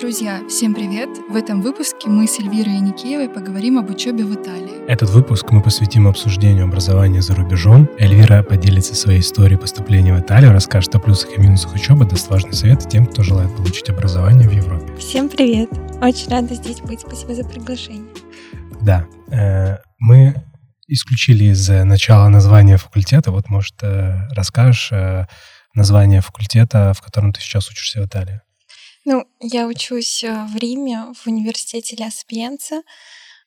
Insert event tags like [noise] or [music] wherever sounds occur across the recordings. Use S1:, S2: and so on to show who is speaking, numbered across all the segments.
S1: Друзья, всем привет! В этом выпуске мы с Эльвирой Яникеевой поговорим об учебе в Италии.
S2: Этот выпуск мы посвятим обсуждению образования за рубежом. Эльвира поделится своей историей поступления в Италию, расскажет о плюсах и минусах учебы, даст важные советы тем, кто желает получить образование в Европе.
S3: Всем привет! Очень рада здесь быть. Спасибо за приглашение.
S2: Да, э, мы исключили из начала названия факультета. Вот, может, э, расскажешь э, название факультета, в котором ты сейчас учишься в Италии?
S3: Ну, я учусь э, в Риме в университете Ля Спиенца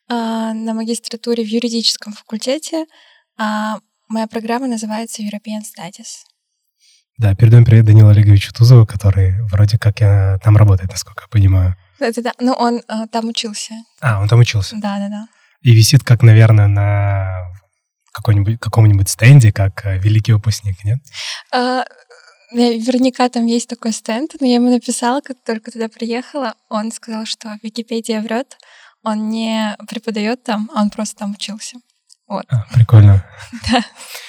S3: на магистратуре в юридическом факультете. А моя программа называется European Studies.
S2: Да, передаем привет Данилу Олеговичу Тузову, который вроде как я, там работает, насколько я понимаю.
S3: Да-да-да, ну он э, там учился.
S2: А, он там учился?
S3: Да-да-да.
S2: И висит как, наверное, на каком-нибудь, каком-нибудь стенде, как э, великий выпускник, нет?
S3: А, Наверняка там есть такой стенд, но я ему написала, как только туда приехала, он сказал, что Википедия врет, он не преподает там, а он просто там учился. Вот.
S2: А, прикольно. [laughs]
S3: Да.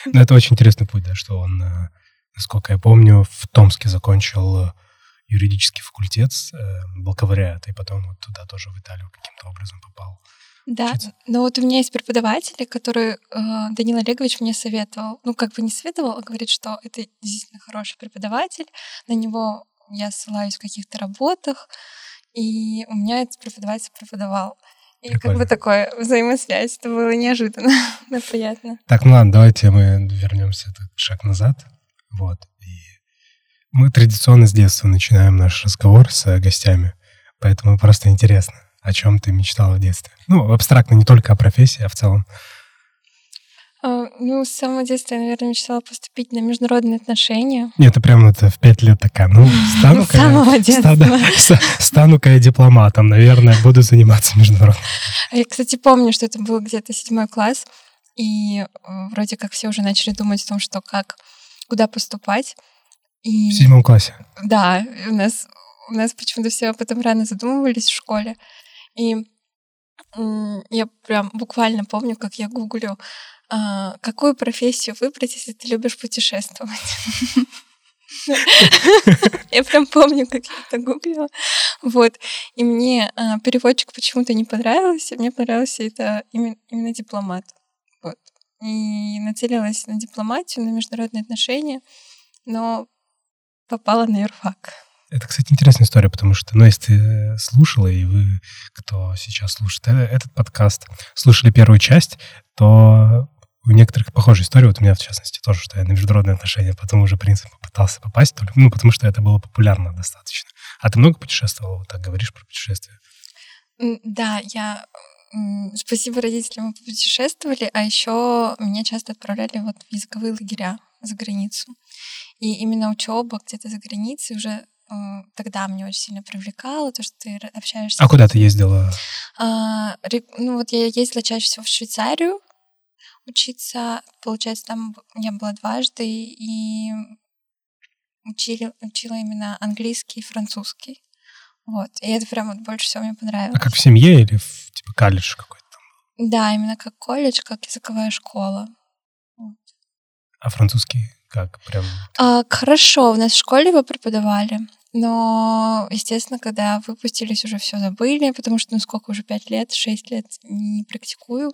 S2: Ну, это очень интересный путь, да, что он, э, насколько я помню, в Томске закончил юридический факультет, э, бакалавриат, и потом вот туда тоже в Италию каким-то образом попал.
S3: Да, учиться. но вот у меня есть преподаватели, который э, Данил Олегович мне советовал, ну как бы не советовал, а говорит, что это действительно хороший преподаватель, на него я ссылаюсь в каких-то работах, и у меня этот преподаватель преподавал. И Прикольно. как бы такое взаимосвязь, это было неожиданно, [laughs] но приятно.
S2: Так, ну ладно, давайте мы вернемся этот шаг назад. Вот. И мы традиционно с детства начинаем наш разговор с гостями, поэтому просто интересно о чем ты мечтала в детстве? Ну, абстрактно, не только о профессии, а в целом.
S3: Uh, ну, с самого детства я, наверное, мечтала поступить на международные отношения.
S2: Нет, это прям это в пять лет такая, ну, [laughs] стану-ка я, стану-ка я дипломатом, наверное, буду заниматься международным.
S3: А я, кстати, помню, что это был где-то седьмой класс, и э, вроде как все уже начали думать о том, что как, куда поступать.
S2: И... В седьмом классе?
S3: Да, у нас, у нас почему-то все об этом рано задумывались в школе. И я прям буквально помню, как я гуглю, а, какую профессию выбрать, если ты любишь путешествовать. Я прям помню, как я это гуглила. Вот. И мне а, переводчик почему-то не понравился. Мне понравился это именно дипломат. Вот. И нацелилась на дипломатию, на международные отношения, но попала на юрфак.
S2: Это, кстати, интересная история, потому что, ну, если ты слушала, и вы, кто сейчас слушает э, этот подкаст, слушали первую часть, то у некоторых похожая история, вот у меня в частности тоже, что я на международные отношения потом уже принцип попытался попасть, только, ну, потому что это было популярно достаточно. А ты много путешествовала, вот так говоришь про путешествия?
S3: Да, я Спасибо родителям, мы путешествовали, а еще меня часто отправляли вот в языковые лагеря за границу. И именно учеба где-то за границей уже тогда мне очень сильно привлекало, то, что ты общаешься.
S2: А куда ты ездила?
S3: А, ну вот я ездила чаще всего в Швейцарию учиться. Получается, там я была дважды и учили, учила именно английский и французский. Вот. И это прям вот больше всего мне понравилось.
S2: А как в семье или в типа колледж какой-то?
S3: Да, именно как колледж, как языковая школа. Вот.
S2: А французский как? Прям...
S3: А, хорошо, у нас в школе его преподавали, но, естественно, когда выпустились, уже все забыли, потому что, ну, сколько уже, пять лет, шесть лет не практикую.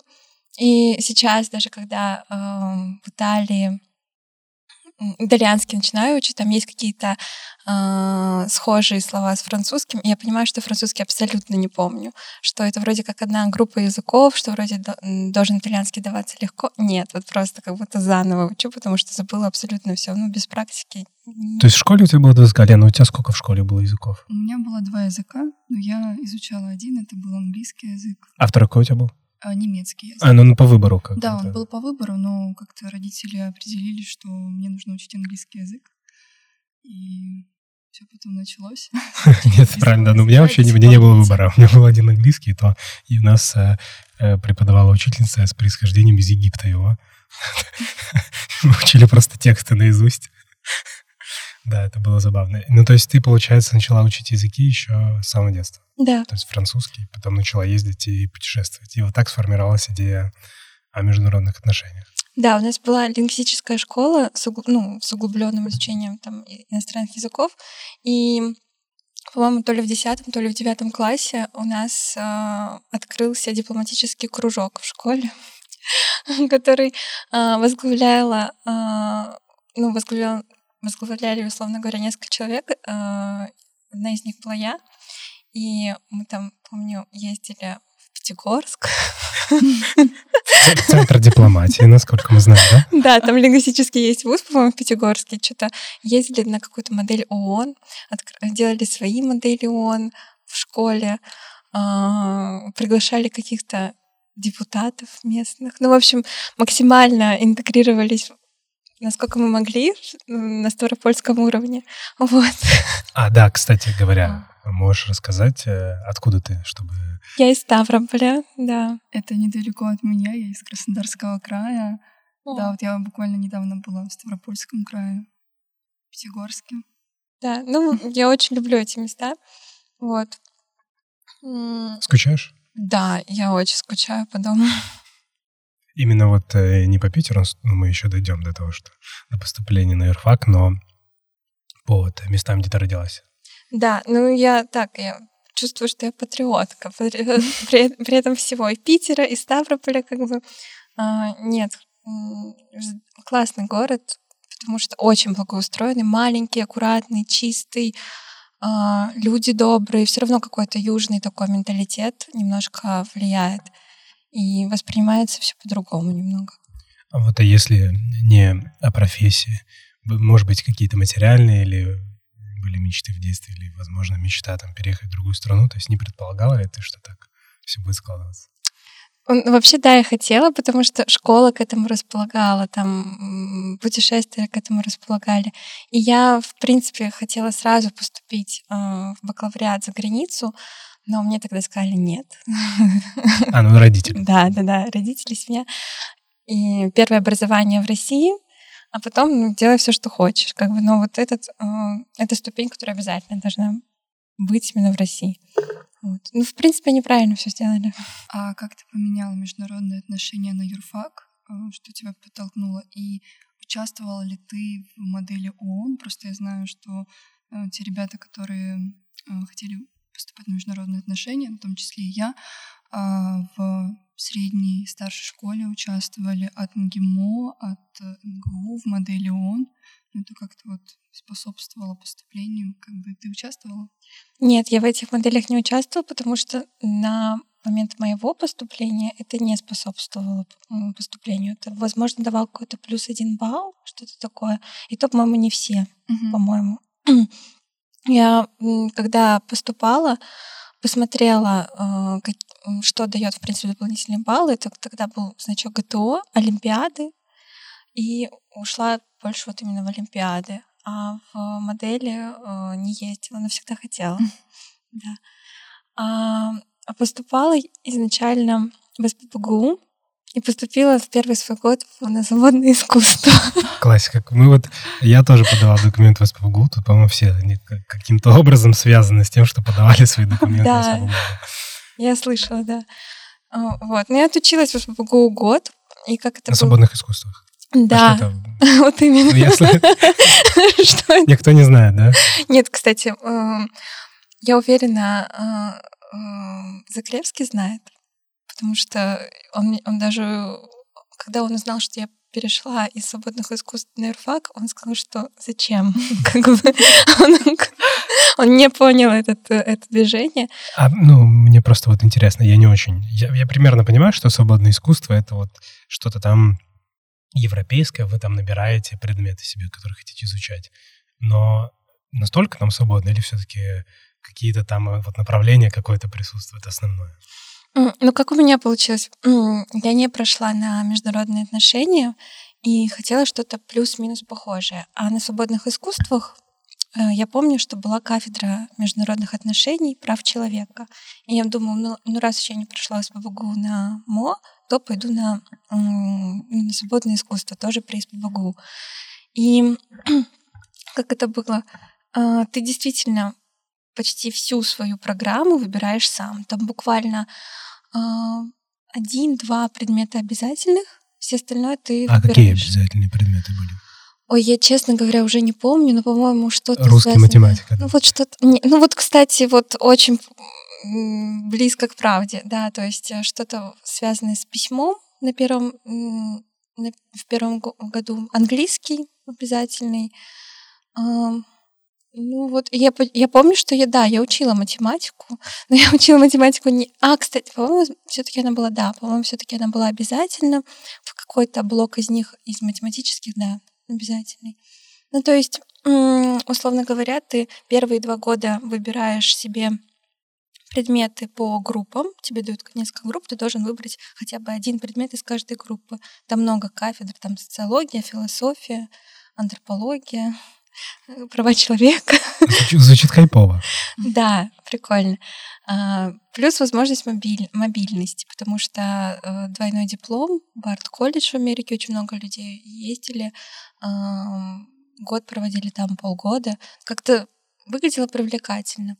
S3: И сейчас даже, когда э, в Италии итальянский начинаю учить, там есть какие-то э, схожие слова с французским, и я понимаю, что французский абсолютно не помню, что это вроде как одна группа языков, что вроде до, должен итальянский даваться легко. Нет, вот просто как будто заново учу, потому что забыла абсолютно все, ну, без практики.
S2: То есть в школе у тебя было два языка, Лена, у тебя сколько в школе было языков?
S1: У меня было два языка, но я изучала один, это был английский язык.
S2: А второй какой у тебя был?
S1: А, немецкий язык.
S2: А, ну, ну по выбору как
S1: Да, он был по выбору, но как-то родители определили, что мне нужно учить английский язык. И все потом началось. [laughs] [laughs]
S2: Нет, правильно, но у меня вообще не было выбора. У меня был один английский, то и у нас э, э, преподавала учительница с происхождением из Египта его. [laughs] Мы учили просто тексты наизусть. Да, это было забавно. Ну, то есть ты, получается, начала учить языки еще с самого детства?
S3: Да.
S2: То есть французский, потом начала ездить и путешествовать. И вот так сформировалась идея о международных отношениях.
S3: Да, у нас была лингвистическая школа с, угл... ну, с углубленным изучением там, иностранных языков. И по-моему, то ли в десятом, то ли в девятом классе у нас э, открылся дипломатический кружок в школе, [laughs] который э, возглавляла, э, ну, возглавлял, возглавляли, условно говоря, несколько человек. Э, одна из них была я. И мы там, помню, ездили в Пятигорск.
S2: Центр дипломатии, насколько мы знаем, да?
S3: Да, там лингвистический есть вуз, по-моему, в Пятигорске. Что-то ездили на какую-то модель ООН, делали свои модели ООН в школе, а, приглашали каких-то депутатов местных. Ну, в общем, максимально интегрировались насколько мы могли на ставропольском уровне. Вот.
S2: А, да, кстати говоря, можешь рассказать, э, откуда ты, чтобы
S3: я из Ставрополя, да.
S1: Это недалеко от меня, я из Краснодарского края. О. Да, вот я буквально недавно была в Ставропольском крае, в Пятигорске.
S3: Да, ну, я очень люблю эти места. Вот.
S2: Скучаешь?
S3: Да, я очень скучаю по дому.
S2: Именно вот э, не по Питеру, ну, мы еще дойдем до того, что до поступления на юрфак, но по вот, местам, где ты родилась.
S3: Да, ну я так, я чувствую, что я патриотка. При, [laughs] при этом всего и Питера, и Ставрополя как бы а, нет. Классный город, потому что очень благоустроенный, маленький, аккуратный, чистый, а, люди добрые, все равно какой-то южный такой менталитет немножко влияет. И воспринимается все по-другому немного.
S2: А вот а если не о профессии, может быть, какие-то материальные или были мечты в детстве, или, возможно, мечта там переехать в другую страну? То есть не предполагала ли ты, что так все будет складываться?
S3: Вообще, да, я хотела, потому что школа к этому располагала, там путешествия к этому располагали. И я, в принципе, хотела сразу поступить э, в бакалавриат за границу, но мне тогда сказали нет.
S2: А, ну родители. [laughs]
S3: Да, да, да, родители, семья. И первое образование в России — а потом ну, делай все, что хочешь. Как бы, но вот этот, э, эта ступень, которая обязательно должна быть именно в России. Вот. Ну, в принципе, неправильно все сделали.
S1: А как ты поменяла международные отношения на юрфак? Э, что тебя подтолкнуло? И участвовала ли ты в модели ООН? Просто я знаю, что э, те ребята, которые э, хотели поступать на международные отношения, в том числе и я, э, в средней и старшей школе участвовали от МГИМО, от э, МГУ в модели ООН. Ну, это как-то вот способствовало поступлению. Как бы ты участвовала?
S3: Нет, я в этих моделях не участвовала, потому что на момент моего поступления это не способствовало поступлению. Это, возможно, давал какой-то плюс один балл, что-то такое. И то, по-моему, не все, uh-huh. по-моему. Я, когда поступала, посмотрела, э, что дает, в принципе, дополнительные баллы. Тогда был значок ГТО, Олимпиады, и ушла больше вот именно в Олимпиады. А в модели э, не ездила, но всегда хотела. Да. А, а поступала изначально в СПБГУ, и поступила в первый свой год на заводное искусство. [laughs]
S2: Классика. Мы вот, я тоже подавал документ в СПБГУ, тут, по-моему, все они каким-то образом связаны с тем, что подавали свои документы да, в СПБГУ.
S3: Я слышала, да. А, вот. Но я отучилась в СПБГУ год, и как это
S2: На было... свободных искусствах.
S3: Да, а [laughs] вот именно. Ну, [laughs]
S2: Никто не знает, да?
S3: Нет, кстати, эм, я уверена, э, э, Заклевский знает потому что он, он даже, когда он узнал, что я перешла из свободных искусств на юрфак, он сказал, что зачем? [laughs] Как бы он, он не понял этот, это движение.
S2: А, ну, мне просто вот интересно, я не очень... Я, я примерно понимаю, что свободное искусство — это вот что-то там европейское, вы там набираете предметы себе, которые хотите изучать. Но настолько там свободно или все-таки какие-то там э, вот направления какое-то присутствует основное?
S3: Ну, как у меня получилось? Я не прошла на международные отношения и хотела что-то плюс-минус похожее. А на свободных искусствах э, я помню, что была кафедра международных отношений, прав человека. И я думала, ну, ну раз я не прошла СПБГУ на МО, то пойду на, на свободное искусство, тоже при СПБГУ. И [clears throat] как это было? А, ты действительно почти всю свою программу выбираешь сам. Там буквально э, один-два предмета обязательных, все остальное ты
S2: а выбираешь. какие обязательные предметы были?
S3: Ой, я, честно говоря, уже не помню, но, по-моему, что-то
S2: Русский
S3: связанное-
S2: математика. да.
S3: Ну вот что-то... Ну вот, кстати, вот очень близко к правде, да, то есть э, что-то связанное с письмом на первом, на- в первом го- году. Английский обязательный. Ну вот, я, я помню, что я, да, я учила математику, [laughs] но я учила математику не... А, кстати, по-моему, все таки она была, да, по-моему, все таки она была обязательно. В какой-то блок из них, из математических, да, обязательный. Ну, то есть, условно говоря, ты первые два года выбираешь себе предметы по группам, тебе дают несколько групп, ты должен выбрать хотя бы один предмет из каждой группы. Там много кафедр, там социология, философия, антропология, права человека.
S2: Звучит, звучит хайпово.
S3: Да, прикольно. А, Плюс возможность мобиль- мобильности, потому что э, двойной диплом, Барт колледж в Америке, очень много людей ездили, ам, год проводили там полгода. Как-то выглядело привлекательно.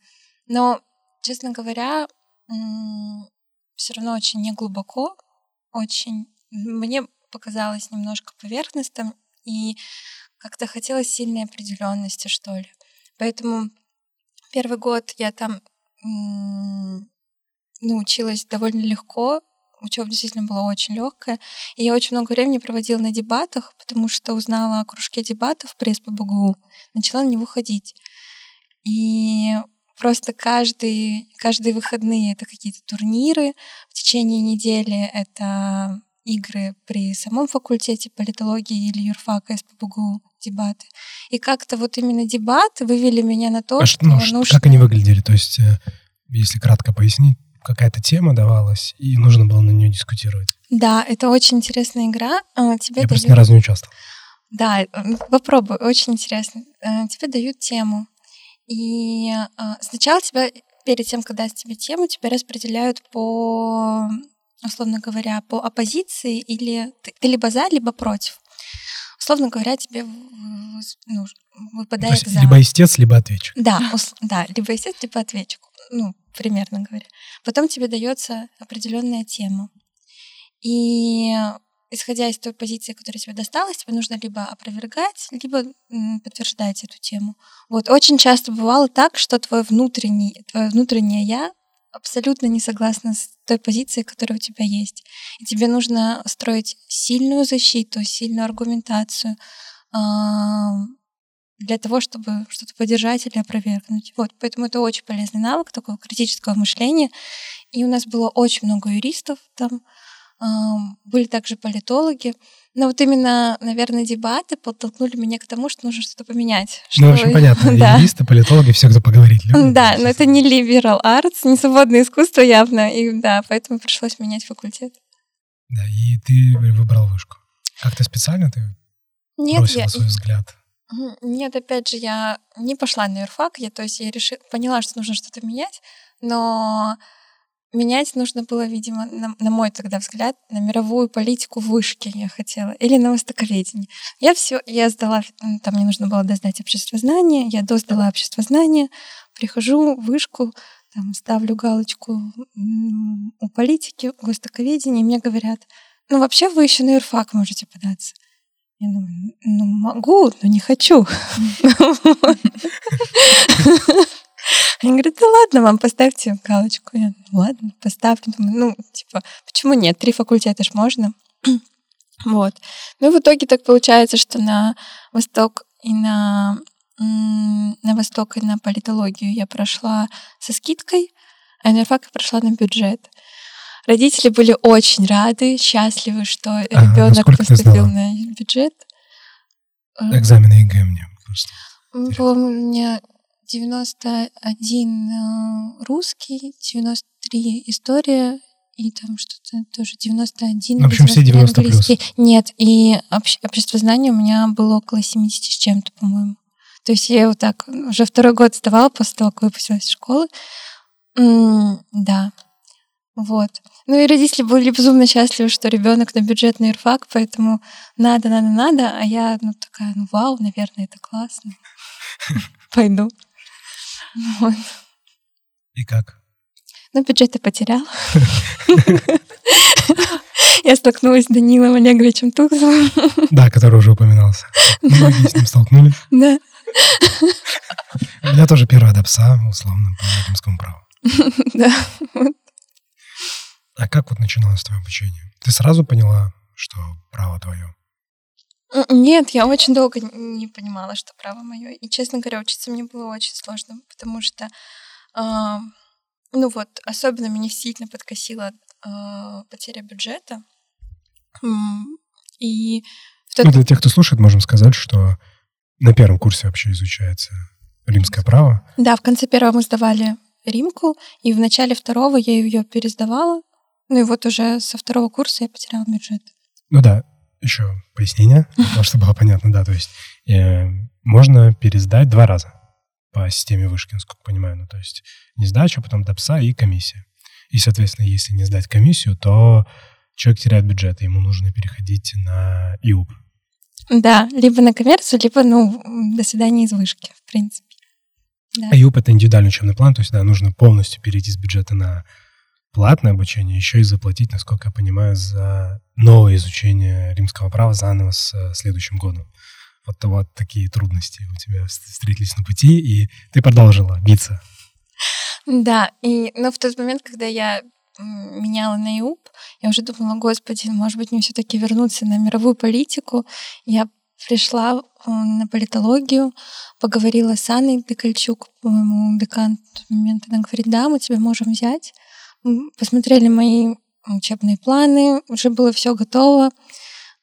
S3: Но, честно говоря, все равно очень неглубоко, очень мне показалось немножко поверхностным и как-то хотелось сильной определенности, что ли. Поэтому первый год я там м, ну, училась довольно легко. Учеба действительно была очень легкая. И я очень много времени проводила на дебатах, потому что узнала о кружке дебатов при СПБГУ, начала на него ходить. И просто каждый, каждые выходные это какие-то турниры, в течение недели это игры при самом факультете политологии или юрфака СПБГУ, дебаты. И как-то вот именно дебаты вывели меня на то,
S2: А
S3: что
S2: ну, что-
S3: нужно...
S2: как они выглядели? То есть, э, если кратко пояснить, какая-то тема давалась, и нужно было на нее дискутировать.
S3: Да, это очень интересная игра. А, Тебе
S2: Я просто
S3: дают-
S2: ни разу не участвовал.
S3: Да, м, попробуй, очень интересно. Э, Тебе дают тему. И а, сначала тебя, перед тем, когда тебе тему, тебя распределяют по, условно говоря, по оппозиции, или ты, ты либо за, либо против. Условно говоря, тебе ну,
S2: То
S3: выпадает
S2: есть,
S3: за.
S2: либо истец, либо ответчик.
S3: Да, ус- да, либо естественно, либо ответчик. Ну, примерно говоря. Потом тебе дается определенная тема. И исходя из той позиции, которая тебе досталась, тебе нужно либо опровергать, либо подтверждать эту тему. Вот очень часто бывало так, что твой внутренний, твое внутреннее я абсолютно не согласна с той позицией, которая у тебя есть. И тебе нужно строить сильную защиту, сильную аргументацию ам, для того, чтобы что-то поддержать или опровергнуть. Вот, поэтому это очень полезный навык такого критического мышления. И у нас было очень много юристов там, ам, были также политологи. Но вот именно, наверное, дебаты подтолкнули меня к тому, что нужно что-то поменять.
S2: Ну, в общем, понятно. [laughs]
S3: Да.
S2: Юристы, политологи, все, кто поговорить любит.
S3: Да, но это не liberal arts, не свободное искусство явно. И да, поэтому пришлось менять факультет.
S2: Да, и ты выбрал вышку. Как-то специально ты
S3: Нет,
S2: бросила
S3: я,
S2: свой взгляд?
S3: Нет, опять же, я не пошла на юрфак, я, то есть я решила, поняла, что нужно что-то менять, но менять нужно было, видимо, на, на мой тогда взгляд, на мировую политику вышки я хотела, или на востоковедение. Я все, я сдала, там мне нужно было доздать общество знания, я досдала общество знания, прихожу в вышку, там ставлю галочку у политики, востоковедения, и мне говорят, ну вообще вы еще на юрфак можете податься. Я думаю, ну могу, но не хочу. [laughs] [laughs] Они говорят, да ладно, вам поставьте галочку. Я, ну ладно, поставлю. Думаю, ну, типа, почему нет? Три факультета ж можно. [clears throat] вот. Ну и в итоге так получается, что на Восток и на, на Восток и на политологию я прошла со скидкой, а на юрфак я прошла на бюджет. Родители были очень рады, счастливы, что ребенок
S2: насколько ты
S3: поступил на бюджет. Э,
S2: Экзамены ЕГЭ мне просто.
S3: М, По-моему, у меня 91 э, русский, 93 история и там что-то тоже 91
S2: Ну, в общем, все
S3: 93
S2: 90 плюс.
S3: английский. Нет, и обще- общество знания у меня было около 70 с чем-то, по-моему. То есть я вот так уже второй год сдавала после того, как выпустилась из школы. М, Да. Вот. Ну и родители были безумно счастливы, что ребенок на бюджетный юрфак, поэтому надо, надо, надо. А я ну такая, ну вау, наверное, это классно. [laughs] Пойду. [laughs] Вот.
S2: И как?
S3: Ну, бюджет я потеряла. [laughs] я столкнулась с Данилом Олеговичем Тугзовым.
S2: Да, который уже упоминался. [laughs] Многие с ним столкнулись.
S3: Да.
S2: У меня тоже первая допса, условно, по римскому праву.
S3: Да.
S2: А как вот начиналось твое обучение? Ты сразу поняла, что право твое?
S3: Нет, я очень долго не понимала, что право мое. И, честно говоря, учиться мне было очень сложно, потому что, э, ну вот, особенно меня сильно подкосила э, потеря бюджета. И
S2: в тот... ну, для тех, кто слушает, можем сказать, что на первом курсе вообще изучается римское право.
S3: Да, в конце первого мы сдавали римку, и в начале второго я ее пересдавала. Ну и вот уже со второго курса я потеряла бюджет.
S2: Ну да, еще пояснение, [laughs] чтобы было понятно, да, то есть э, можно пересдать два раза по системе вышки, насколько понимаю, ну то есть не сдача, а потом допса и комиссия. И, соответственно, если не сдать комиссию, то человек теряет бюджет, и ему нужно переходить на ИУП.
S3: Да, либо на коммерцию, либо, ну, до свидания из вышки, в принципе.
S2: Да. А ИУП — это индивидуальный учебный план, то есть, да, нужно полностью перейти с бюджета на платное обучение, еще и заплатить, насколько я понимаю, за новое изучение римского права заново с э, следующим годом. Вот, вот такие трудности у тебя встретились на пути, и ты продолжила биться.
S3: Да, и но в тот момент, когда я меняла на ИУП, я уже думала, господи, может быть, мне все-таки вернуться на мировую политику. Я пришла э, на политологию, поговорила с Анной Декольчук, по-моему, декан в тот момент, она говорит, да, мы тебя можем взять посмотрели мои учебные планы, уже было все готово.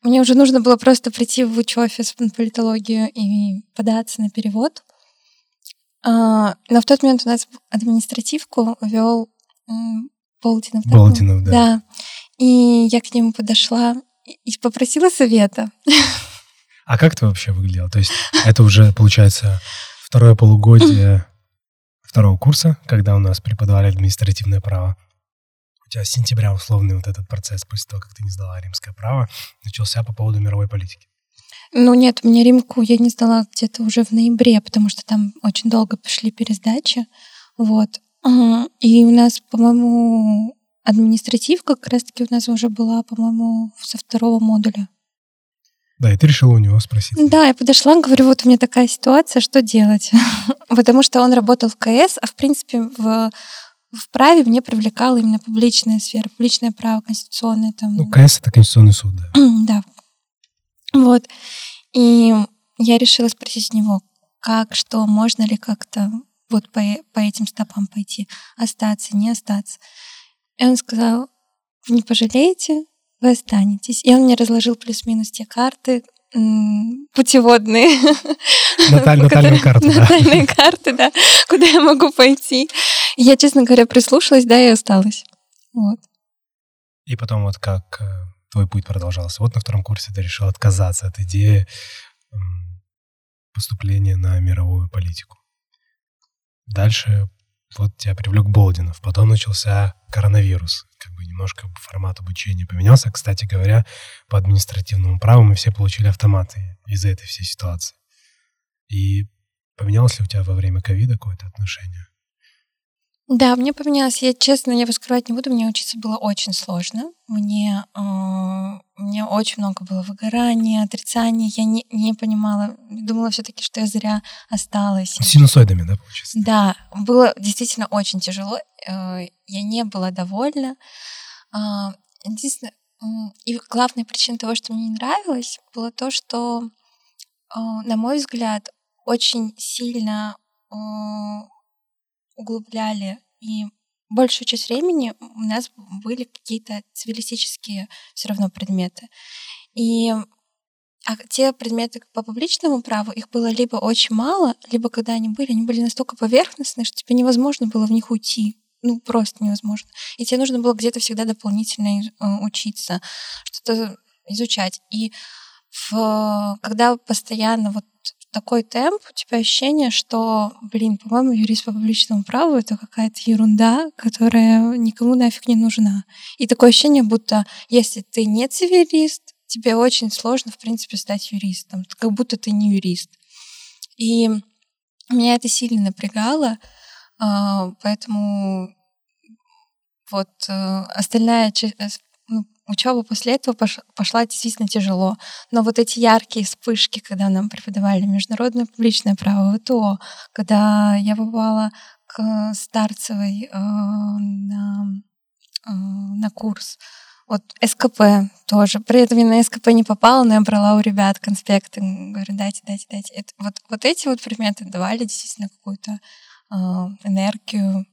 S3: Мне уже нужно было просто прийти в учофис на политологию и податься на перевод. А, но в тот момент у нас административку вел Болдинов.
S2: Болдинов, да.
S3: Да. И я к нему подошла и попросила совета.
S2: А как ты вообще выглядела? То есть это уже, получается, второе полугодие [laughs] второго курса, когда у нас преподавали административное право у тебя с сентября условный вот этот процесс после того, как ты не сдала римское право, начался по поводу мировой политики?
S3: Ну нет, мне римку я не сдала где-то уже в ноябре, потому что там очень долго пошли пересдачи. Вот. И у нас, по-моему, административка как раз-таки у нас уже была, по-моему, со второго модуля.
S2: Да, и ты решила у него спросить.
S3: Да, я подошла, говорю, вот у меня такая ситуация, что делать? [laughs] Потому что он работал в КС, а в принципе в в праве мне привлекала именно публичная сфера, публичное право, конституционное. Там,
S2: ну, КС — это Конституционный суд, да. [clears throat]
S3: да. Вот. И я решила спросить него, как, что, можно ли как-то вот по, по этим стопам пойти, остаться, не остаться. И он сказал, не пожалеете, вы останетесь. И он мне разложил плюс-минус те карты, путеводные.
S2: Наталь, [laughs] натальные карты,
S3: да. Натальные карты, да, куда я могу пойти. Я, честно говоря, прислушалась, да, и осталась. Вот.
S2: И потом вот как э, твой путь продолжался? Вот на втором курсе ты решил отказаться от идеи поступления на мировую политику. Дальше вот тебя привлек Болдинов. Потом начался коронавирус. Как бы немножко формат обучения поменялся. Кстати говоря, по административному праву мы все получили автоматы из-за этой всей ситуации. И поменялось ли у тебя во время ковида какое-то отношение?
S3: Да, мне поменялось. Я честно, я скрывать не буду, мне учиться было очень сложно. Мне, э, мне очень много было выгорания, отрицания. Я не, не понимала, думала все таки что я зря осталась.
S2: Синусоидами, да, получается?
S3: Да, было действительно очень тяжело. Э, я не была довольна. Э, единственное, и главная причина того, что мне не нравилось, было то, что, э, на мой взгляд, очень сильно э, углубляли, и большую часть времени у нас были какие-то цивилистические все равно предметы. И а те предметы по публичному праву, их было либо очень мало, либо когда они были, они были настолько поверхностные, что тебе невозможно было в них уйти. Ну, просто невозможно. И тебе нужно было где-то всегда дополнительно э, учиться, что-то изучать. И в, когда постоянно вот такой темп, у тебя ощущение, что, блин, по-моему, юрист по публичному праву — это какая-то ерунда, которая никому нафиг не нужна. И такое ощущение, будто если ты не цивилист, тебе очень сложно, в принципе, стать юристом, как будто ты не юрист. И меня это сильно напрягало, а, поэтому вот э, остальная часть, э, ну, учеба после этого пошла действительно тяжело. Но вот эти яркие вспышки, когда нам преподавали международное публичное право, ВТО, когда я попала к Старцевой э, на, э, на курс, вот СКП тоже. При этом я на СКП не попала, но я брала у ребят конспекты. Говорю, дайте, дайте, дайте. Это, вот, вот эти вот предметы давали действительно какую-то э, энергию,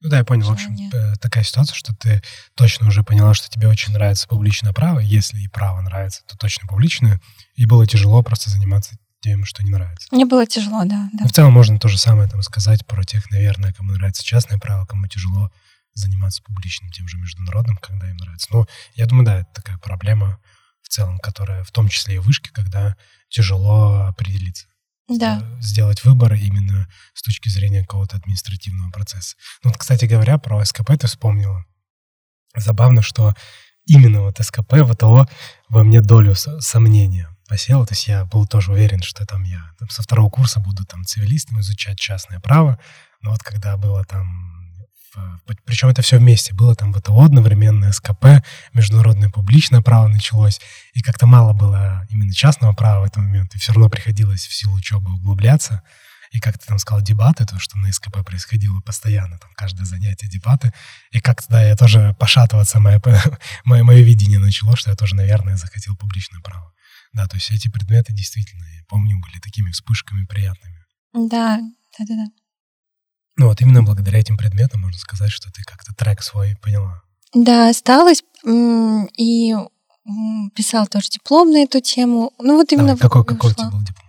S2: ну да, я понял. В общем, такая ситуация, что ты точно уже поняла, что тебе очень нравится публичное право. Если и право нравится, то точно публичное. И было тяжело просто заниматься тем, что не нравится.
S3: Мне было тяжело, да.
S2: да. Но в целом можно то же самое там сказать про тех, наверное, кому нравится частное право, кому тяжело заниматься публичным, тем же международным, когда им нравится. Но я думаю, да, это такая проблема в целом, которая в том числе и в вышке, когда тяжело определиться
S3: да.
S2: сделать выбор именно с точки зрения какого-то административного процесса. Ну, вот, кстати говоря, про СКП ты вспомнила. Забавно, что именно вот СКП, ВТО во мне долю сомнения посел. То есть я был тоже уверен, что там я там, со второго курса буду там цивилистом изучать частное право. Но вот когда было там причем это все вместе. Было там ВТО одновременно, СКП, международное публичное право началось. И как-то мало было именно частного права в этот момент. И все равно приходилось в силу учебы углубляться. И как ты там сказал, дебаты, то, что на СКП происходило постоянно, там каждое занятие дебаты. И как-то, да, я тоже пошатываться, мое, [laughs] мое, мое видение начало, что я тоже, наверное, захотел публичное право. Да, то есть эти предметы действительно, я помню, были такими вспышками приятными.
S3: Да, да, да, да.
S2: Ну вот именно благодаря этим предметам можно сказать, что ты как-то трек свой поняла.
S3: Да, осталось и писал тоже диплом на эту тему. Ну вот именно...
S2: Давай, какой, какой у тебя был диплом?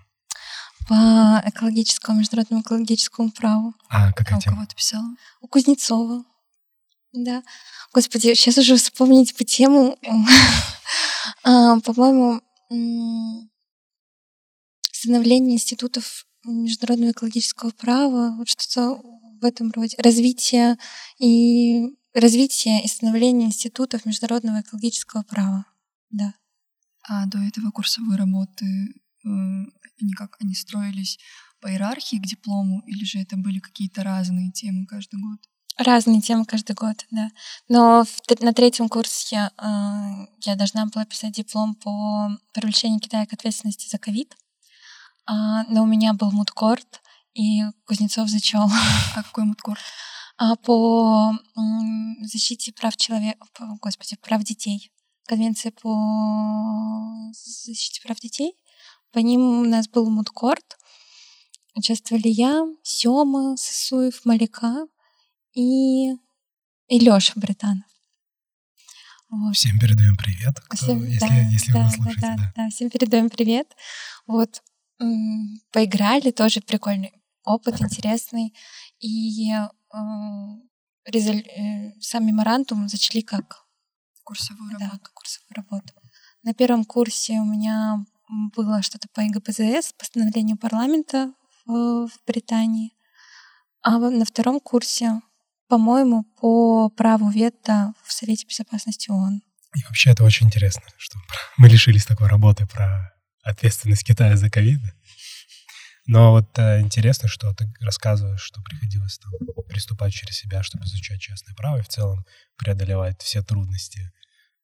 S3: По экологическому, международному экологическому праву.
S2: А, какая а
S1: тема? у кого ты писала?
S3: У Кузнецова. Да. Господи, сейчас уже вспомнить по тему. [laughs] А, по-моему, становление институтов международного экологического права, вот что-то в этом роде. Развитие и развитие и становление институтов международного экологического права. Да.
S1: А до этого курсовые работы э, они как они строились по иерархии к диплому, или же это были какие-то разные темы каждый год?
S3: Разные темы каждый год, да. Но в, на третьем курсе э, я должна была писать диплом по привлечению Китая к ответственности за ковид. А, но у меня был мудкорт, и Кузнецов зачел.
S1: А какой мудкорт?
S3: А, по защите прав человека, господи, прав детей. Конвенция по защите прав детей. По ним у нас был мудкорт. Участвовали я, Сёма Сысуев, Малика и, и Лёша Британов.
S2: Вот. Всем передаем привет, кто, всем, если, да, если да, вы слушаете. Да, да,
S3: да, всем передаем привет. Вот поиграли, тоже прикольный опыт, интересный. И э, резоль... э, сам меморандум зачли как
S1: курсовую
S3: да, работу. Как курсовую работу. На первом курсе у меня было что-то по ИГПЗС, постановлению парламента в, в Британии. А на втором курсе, по-моему, по праву вето в Совете Безопасности ООН.
S2: И вообще это очень интересно, что [laughs] мы лишились такой работы про ответственность Китая за ковид. Но вот э, интересно, что ты рассказываешь, что приходилось там приступать через себя, чтобы изучать частное право и в целом преодолевать все трудности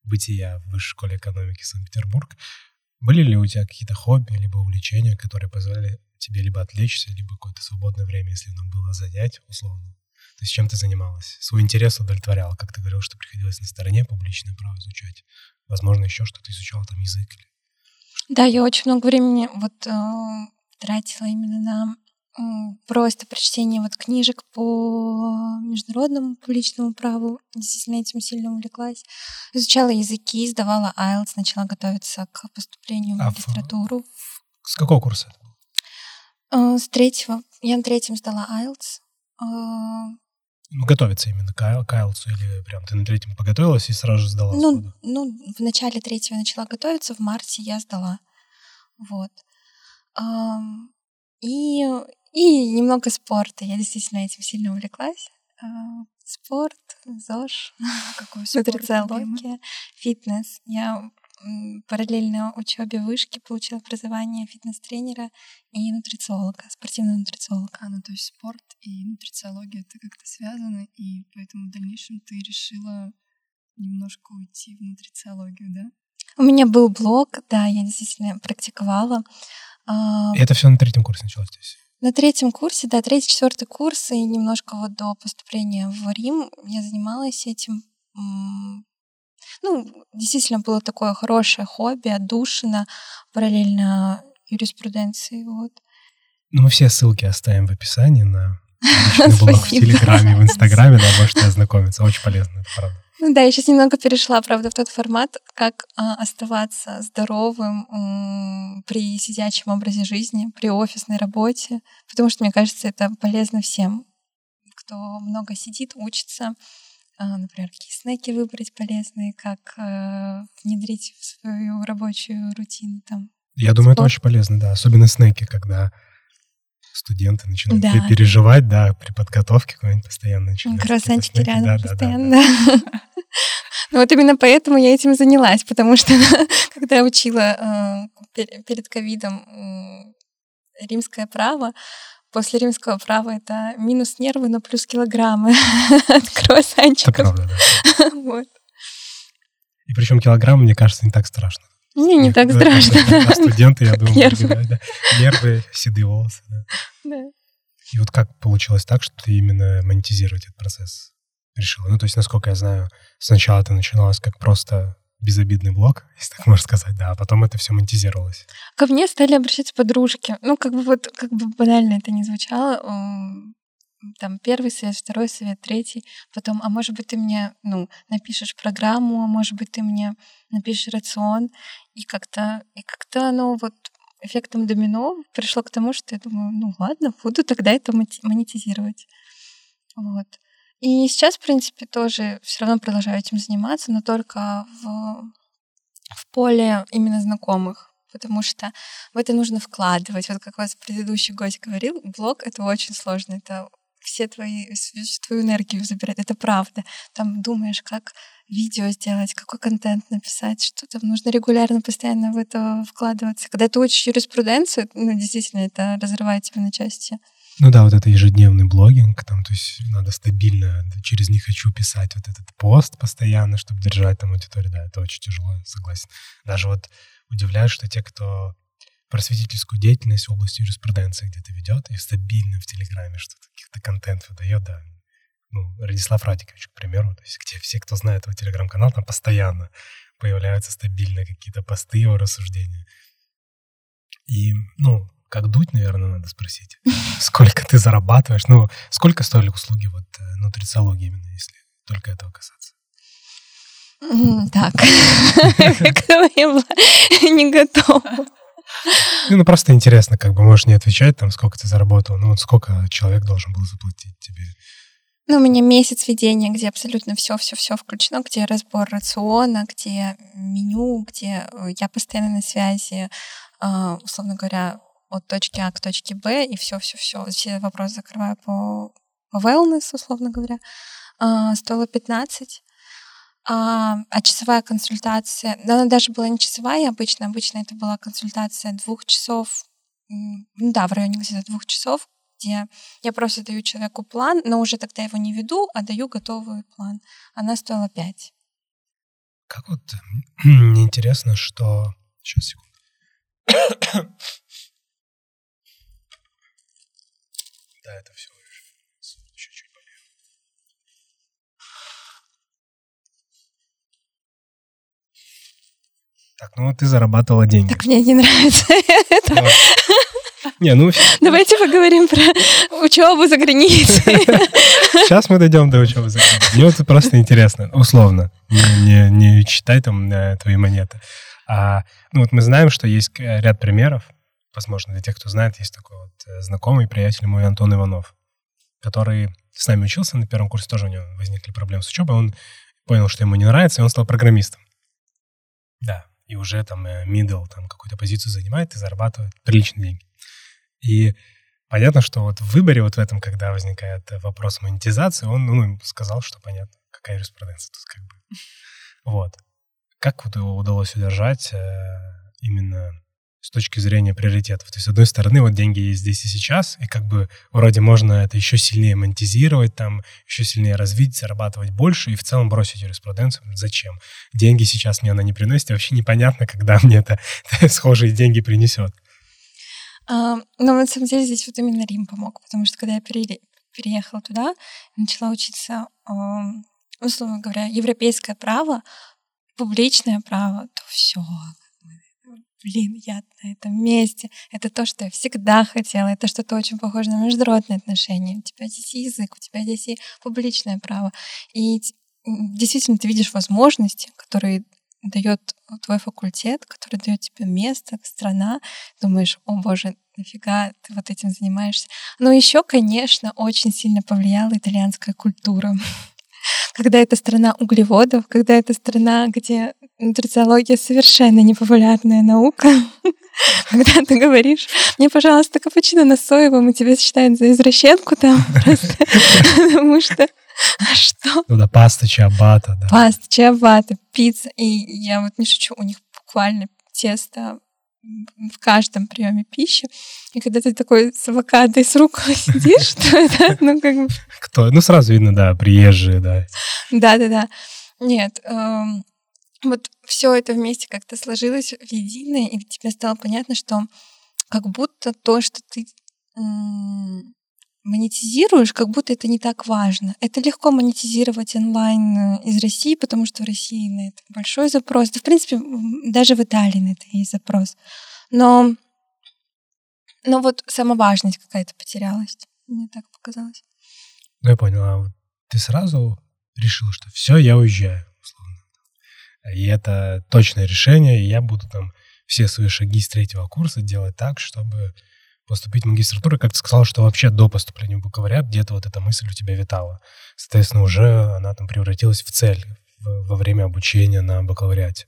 S2: бытия в Высшей школе экономики Санкт-Петербург. Были ли у тебя какие-то хобби, либо увлечения, которые позволяли тебе либо отвлечься, либо какое-то свободное время, если оно было занять, условно? То есть чем ты занималась? Свой интерес удовлетворяла, как ты говорил, что приходилось на стороне публичное право изучать. Возможно, еще что-то изучала, там язык или
S3: да, я очень много времени вот э, тратила именно на просто прочтение вот книжек по международному публичному праву. Действительно этим сильно увлеклась. Изучала языки, сдавала IELTS, начала готовиться к поступлению в а магистратуру.
S2: В... С какого курса?
S3: Э, с третьего. Я на третьем сдала IELTS. Э,
S2: ну, готовиться именно к, к IELTS или прям ты на третьем подготовилась и сразу же сдала?
S3: Ну, сходу? ну, в начале третьего начала готовиться, в марте я сдала. Вот. И, и немного спорта. Я действительно этим сильно увлеклась. А, спорт, ЗОЖ, [laughs]
S1: Какой спорт,
S3: нутрициология, фитнес. Я параллельно учебе вышки получила образование фитнес-тренера и нутрициолога, спортивного нутрициолога.
S1: А, ну то есть спорт и нутрициология это как-то связаны, и поэтому в дальнейшем ты решила немножко уйти в нутрициологию, да?
S3: У меня был блог, да, я действительно практиковала. А,
S2: И это все на третьем курсе началось здесь?
S3: На третьем курсе, да, третий, четвертый курс, и немножко вот до поступления в Рим я занималась этим. Ну, действительно было такое хорошее хобби, отдушина, параллельно юриспруденции, вот.
S2: Ну, мы все ссылки оставим в описании на [laughs] блог в. Телеграме, в Инстаграме, да, можете ознакомиться. Очень полезно, это правда.
S3: Ну да, я сейчас немного перешла, правда, в тот формат, как а, оставаться здоровым м, при сидячем образе жизни, при офисной работе, потому что, мне кажется, это полезно всем, кто много сидит, учится, а, например, какие снеки выбрать полезные, как э, внедрить в свою рабочую рутину там.
S2: Я думаю, это
S3: Спорт.
S2: очень полезно, да. Особенно снеки, когда студенты начинают
S3: Да.
S2: пе- переживать, да, при подготовке какой-нибудь постоянно начинают. снеки.
S3: рядом
S2: Да, да, да,
S3: постоянно.
S2: да. [laughs]
S3: да. Ну вот именно поэтому я этим занялась, потому что [laughs] когда я учила э, пер- перед ковидом римское право, после римского права это минус нервы, но плюс килограммы [laughs] от
S2: Это
S3: круассанчиков.
S2: правда, да.
S3: Вот.
S2: И причем килограмм, мне кажется, не так страшно.
S3: Не, не так страшно.
S2: да, студенты, я думаю,
S3: Нервы.
S2: седые волосы. да. И вот как получилось так, что ты именно монетизировать этот процесс решила? Ну, то есть, насколько я знаю, сначала это начиналось как просто безобидный блог, [laughs] если так можно сказать, да, а потом это все монетизировалось.
S3: Ко мне стали обращаться подружки. Ну, как бы вот, как бы банально это не звучало. Там первый совет, второй совет, третий. Потом, а может быть, ты мне, ну, напишешь программу, а может быть, ты мне напишешь рацион. И как-то, и как-то оно вот эффектом домино пришло к тому, что я думаю, ну ладно, буду тогда это монетизировать. Вот. И сейчас, в принципе, тоже все равно продолжаю этим заниматься, но только в, в поле именно знакомых, потому что в это нужно вкладывать. Вот как у вас предыдущий гость говорил, блог — это очень сложно, это все твои, всю твою энергию забирает, это правда. Там думаешь, как видео сделать, какой контент написать, что там нужно регулярно, постоянно в это вкладываться. Когда ты учишь юриспруденцию, ну, действительно, это разрывает тебя на части.
S2: Ну да, вот это ежедневный блогинг, там, то есть надо стабильно через «не хочу» писать вот этот пост постоянно, чтобы держать там аудиторию, да, это очень тяжело, согласен. Даже вот удивляет, что те, кто просветительскую деятельность в области юриспруденции где-то ведет и стабильно в Телеграме что-то, каких-то контент выдает, да. Ну, Радислав Радикович, к примеру, то есть где все, кто знает его телеграм-канал, там постоянно появляются стабильно какие-то посты, его рассуждения. И, ну, как дуть, наверное, надо спросить. [laughs] Сколько ты зарабатываешь? Ну, сколько стоили услуги вот э, нутрициологии именно, если только этого касаться?
S3: Так, [laughs] к [laughs] не готова.
S2: Ну, ну, просто интересно, как бы можешь не отвечать, там, сколько ты заработал, ну, вот сколько человек должен был заплатить тебе.
S3: Ну, у меня месяц ведения, где абсолютно все, все, все включено, где разбор рациона, где меню, где э, я постоянно на связи, а, условно говоря, от точки А к точке Б, и все, все, все, все вопросы закрываю по, по wellness, условно говоря, а, стоило 15. А, а часовая консультация, да, она даже была не часовая обычно, обычно это была консультация двух часов, ну да, в районе где-то двух часов, где я просто даю человеку план, но уже тогда его не веду, а даю готовый план. Она стоила 5.
S2: Как вот, [coughs] мне интересно, что... Сейчас, секунду. [coughs] Да, это все Так, ну вот ты зарабатывала деньги.
S3: Так мне не нравится [laughs] это.
S2: Не, ну
S3: Давайте поговорим про учебу за границей.
S2: сейчас мы дойдем до учебы. за границей. Мне вот просто интересно, условно, не, не, не читай там э, твои монеты. А, ну вот мы знаем, что есть э, ряд примеров, возможно, для тех, кто знает, есть такой вот э, знакомый приятель мой Антон Иванов, который с нами учился на первом курсе, тоже у него возникли проблемы с учебой, он понял, что ему не нравится, и он стал программистом. Да, и уже там э, middle, там какую-то позицию занимает и зарабатывает приличные деньги. И понятно, что вот в выборе вот в этом, когда возникает вопрос монетизации, он ну, сказал, что понятно, какая юриспруденция тут как бы. Вот. Как удалось удержать э, именно с точки зрения приоритетов. То есть, с одной стороны, вот деньги есть здесь и сейчас, и как бы вроде можно это еще сильнее монетизировать, там, еще сильнее развить, зарабатывать больше и в целом бросить юриспруденцию. Зачем? Деньги сейчас мне она не приносит, и вообще непонятно, когда мне это [laughs] схожие деньги принесет.
S3: А, ну, на самом деле здесь вот именно Рим помог, потому что когда я пере... переехала туда, начала учиться, условно говоря, европейское право, публичное право, то все, блин, я на этом месте. Это то, что я всегда хотела. Это что-то очень похоже на международные отношения. У тебя здесь язык, у тебя здесь и публичное право. И действительно ты видишь возможности, которые дает твой факультет, который дает тебе место, страна, думаешь, о боже, нафига ты вот этим занимаешься. Но еще, конечно, очень сильно повлияла итальянская культура. [laughs] Когда это страна углеводов, когда это страна, где нутрициология совершенно непопулярная наука, [laughs] когда ты говоришь, мне, пожалуйста, капучино на соевом, и тебя считают за извращенку там [laughs] просто, потому что а что?
S2: Ну да, паста чиабата, да.
S3: Паста чиабата, пицца. И я вот не шучу, у них буквально тесто в каждом приеме пищи. И когда ты такой с авокадо с рукой [laughs] сидишь, то ну, как бы...
S2: Кто? Ну, сразу видно, да, приезжие, да.
S3: Да-да-да. Нет, эм, вот все это вместе как-то сложилось в единое, и тебе стало понятно, что как будто то, что ты монетизируешь, как будто это не так важно. Это легко монетизировать онлайн э, из России, потому что в России на это большой запрос. Да, в принципе, даже в Италии на это есть запрос. Но, но вот сама важность какая-то потерялась. Мне так показалось.
S2: Ну, я понял. А ты сразу решила, что все, я уезжаю, условно. И это точное решение, и я буду там все свои шаги с третьего курса делать так, чтобы поступить в магистратуру, как ты сказал, что вообще до поступления в бакалавриат где-то вот эта мысль у тебя витала. Соответственно, уже она там превратилась в цель во время обучения на бакалавриате.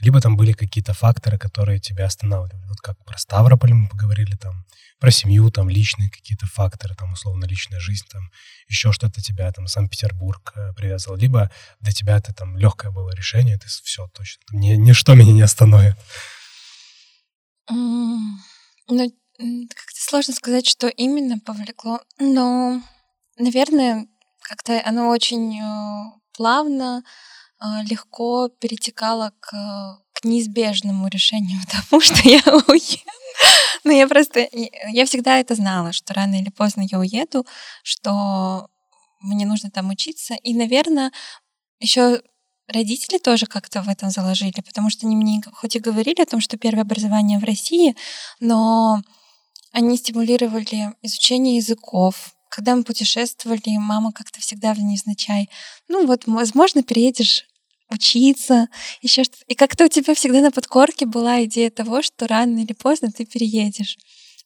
S2: Либо там были какие-то факторы, которые тебя останавливали. Вот как про Ставрополь мы поговорили, там, про семью, там, личные какие-то факторы, там, условно, личная жизнь, там, еще что-то тебя, там, Санкт-Петербург э, привязывал. Либо для тебя это, там, легкое было решение, ты все, точно, там, ни, ничто меня не остановит.
S3: Ну, как-то сложно сказать, что именно повлекло, но, наверное, как-то оно очень э, плавно, э, легко перетекало к, к неизбежному решению [laughs] тому, что я уеду. Но я просто, я всегда это знала, что рано или поздно я уеду, что мне нужно там учиться. И, наверное, еще родители тоже как-то в этом заложили, потому что они мне хоть и говорили о том, что первое образование в России, но они стимулировали изучение языков. Когда мы путешествовали, мама как-то всегда в невзначай. Ну вот, возможно, переедешь учиться, еще что-то. И как-то у тебя всегда на подкорке была идея того, что рано или поздно ты переедешь.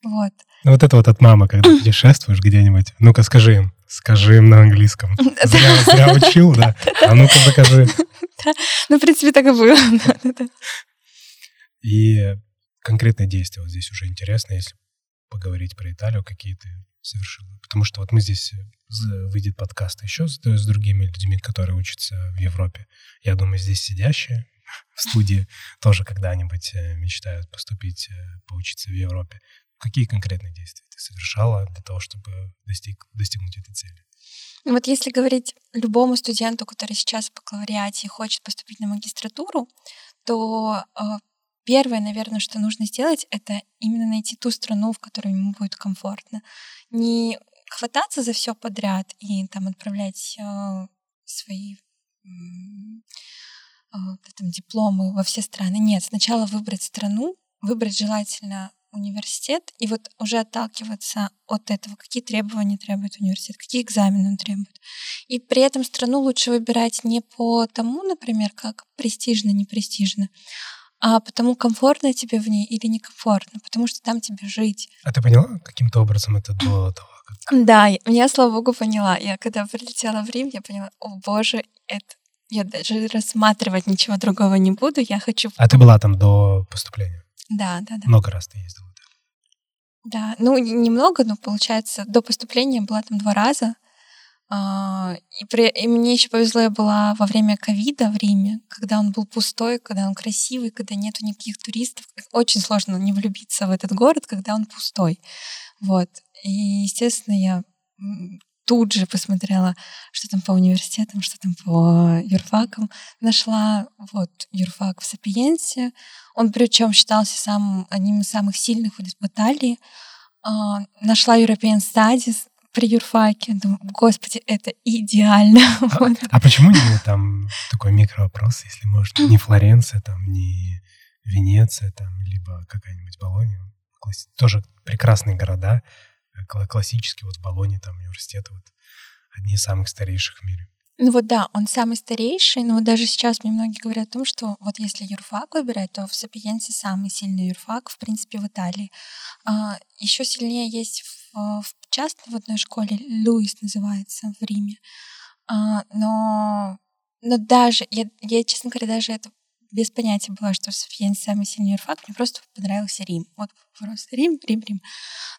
S3: Вот.
S2: Ну, вот это вот от мамы, когда [clears throat] путешествуешь где-нибудь. Ну-ка, скажи им. Скажи им на английском. Зря, зря учил, да? [laughs] А ну-ка, докажи. [laughs]
S3: Ну, в принципе, так и было. [laughs]
S2: И конкретные действия вот здесь уже интересно, если поговорить про Италию, какие ты совершил. Потому что вот мы здесь, э, выйдет подкаст еще с, с другими людьми, которые учатся в Европе. Я думаю, здесь сидящие [laughs] в студии тоже когда-нибудь э, мечтают поступить, э, поучиться в Европе. Какие конкретные действия ты совершала для того, чтобы достиг, достигнуть этой цели?
S3: Вот если говорить любому студенту, который сейчас в бакалавриате и хочет поступить на магистратуру, то первое, наверное, что нужно сделать, это именно найти ту страну, в которой ему будет комфортно. Не хвататься за все подряд и там отправлять э, свои э, там, дипломы во все страны. Нет, сначала выбрать страну, выбрать желательно университет и вот уже отталкиваться от этого, какие требования требует университет, какие экзамены он требует. И при этом страну лучше выбирать не по тому, например, как престижно, не престижно, а потому комфортно тебе в ней или некомфортно, потому что там тебе жить.
S2: А ты поняла каким-то образом это до того?
S3: Как... Да, я, слава богу, поняла. Я когда прилетела в Рим, я поняла, о боже, это я даже рассматривать ничего другого не буду, я хочу...
S2: А ты была там до поступления?
S3: Да, да, да.
S2: Много раз ты ездила?
S3: Да, да ну немного, но получается, до поступления была там два раза. А, и, при, и мне еще повезло, я была во время ковида в Риме, когда он был пустой, когда он красивый, когда нету никаких туристов. Очень сложно не влюбиться в этот город, когда он пустой. Вот. И, естественно, я тут же посмотрела, что там по университетам, что там по юрфакам. Нашла вот юрфак в Сапиенсе. Он причем считался самым, одним из самых сильных в Италии. А, нашла European Studies, при юрфаке. Думаю, господи, это идеально. [laughs]
S2: А, а почему не там такой микровопрос, если может, не Флоренция, там, не Венеция, там, либо какая-нибудь Болония? Тоже прекрасные города, э, классические, вот в Болоне, там, университеты, вот, одни из самых старейших в мире.
S3: Ну вот да, он самый старейший, но вот даже сейчас мне многие говорят о том, что вот если юрфак выбирать, то в Сапиенсе самый сильный юрфак, в принципе, в Италии. А, еще сильнее есть в, в частной в одной школе, Луис называется, в Риме. А, но, но даже, я, я, честно говоря, даже это без понятия была, что Софьян самый сильный юрфак, мне просто понравился Рим. Вот просто Рим, Рим, Рим.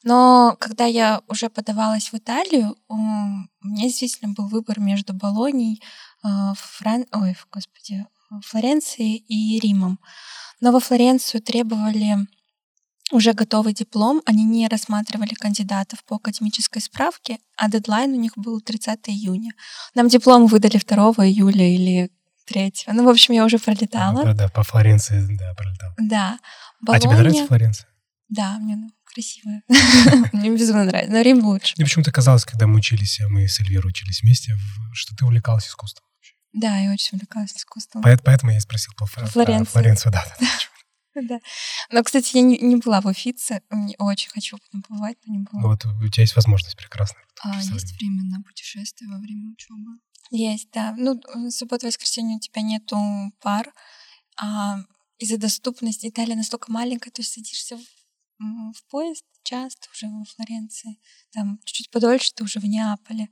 S3: Но когда я уже подавалась в Италию, у меня действительно был выбор между Болонией, а, Фран... Ой, господи, Флоренцией и Римом. Но во Флоренцию требовали уже готовый диплом, они не рассматривали кандидатов по академической справке, а дедлайн у них был 30 июня. Нам диплом выдали 2 июля или третьего. Ну, в общем, я уже пролетала.
S2: Да, да, по Флоренции, да, пролетала.
S3: Да.
S2: Болонья... А тебе нравится Флоренция?
S3: Да, мне ну, красивая. [laughs] Мне безумно нравится, но Рим лучше.
S2: Мне почему-то казалось, когда мы учились, мы с Эльвирой учились вместе, что ты увлекалась искусством.
S3: Да, я очень увлекалась искусством.
S2: Поэтому я и спросил по Флоренции. Флоренцию, да. [laughs]
S3: Да. Но, кстати, я не, не была в Уфице. Очень хочу потом побывать, но не была.
S2: Вот у тебя есть возможность прекрасная.
S1: А есть время на путешествие во время учебы?
S3: Есть, да. Ну, суббота, воскресенье у тебя нету пар, а из-за доступности Италия настолько маленькая, то есть садишься в, в поезд, час ты уже во Флоренции, там чуть-чуть подольше ты уже в Неаполе.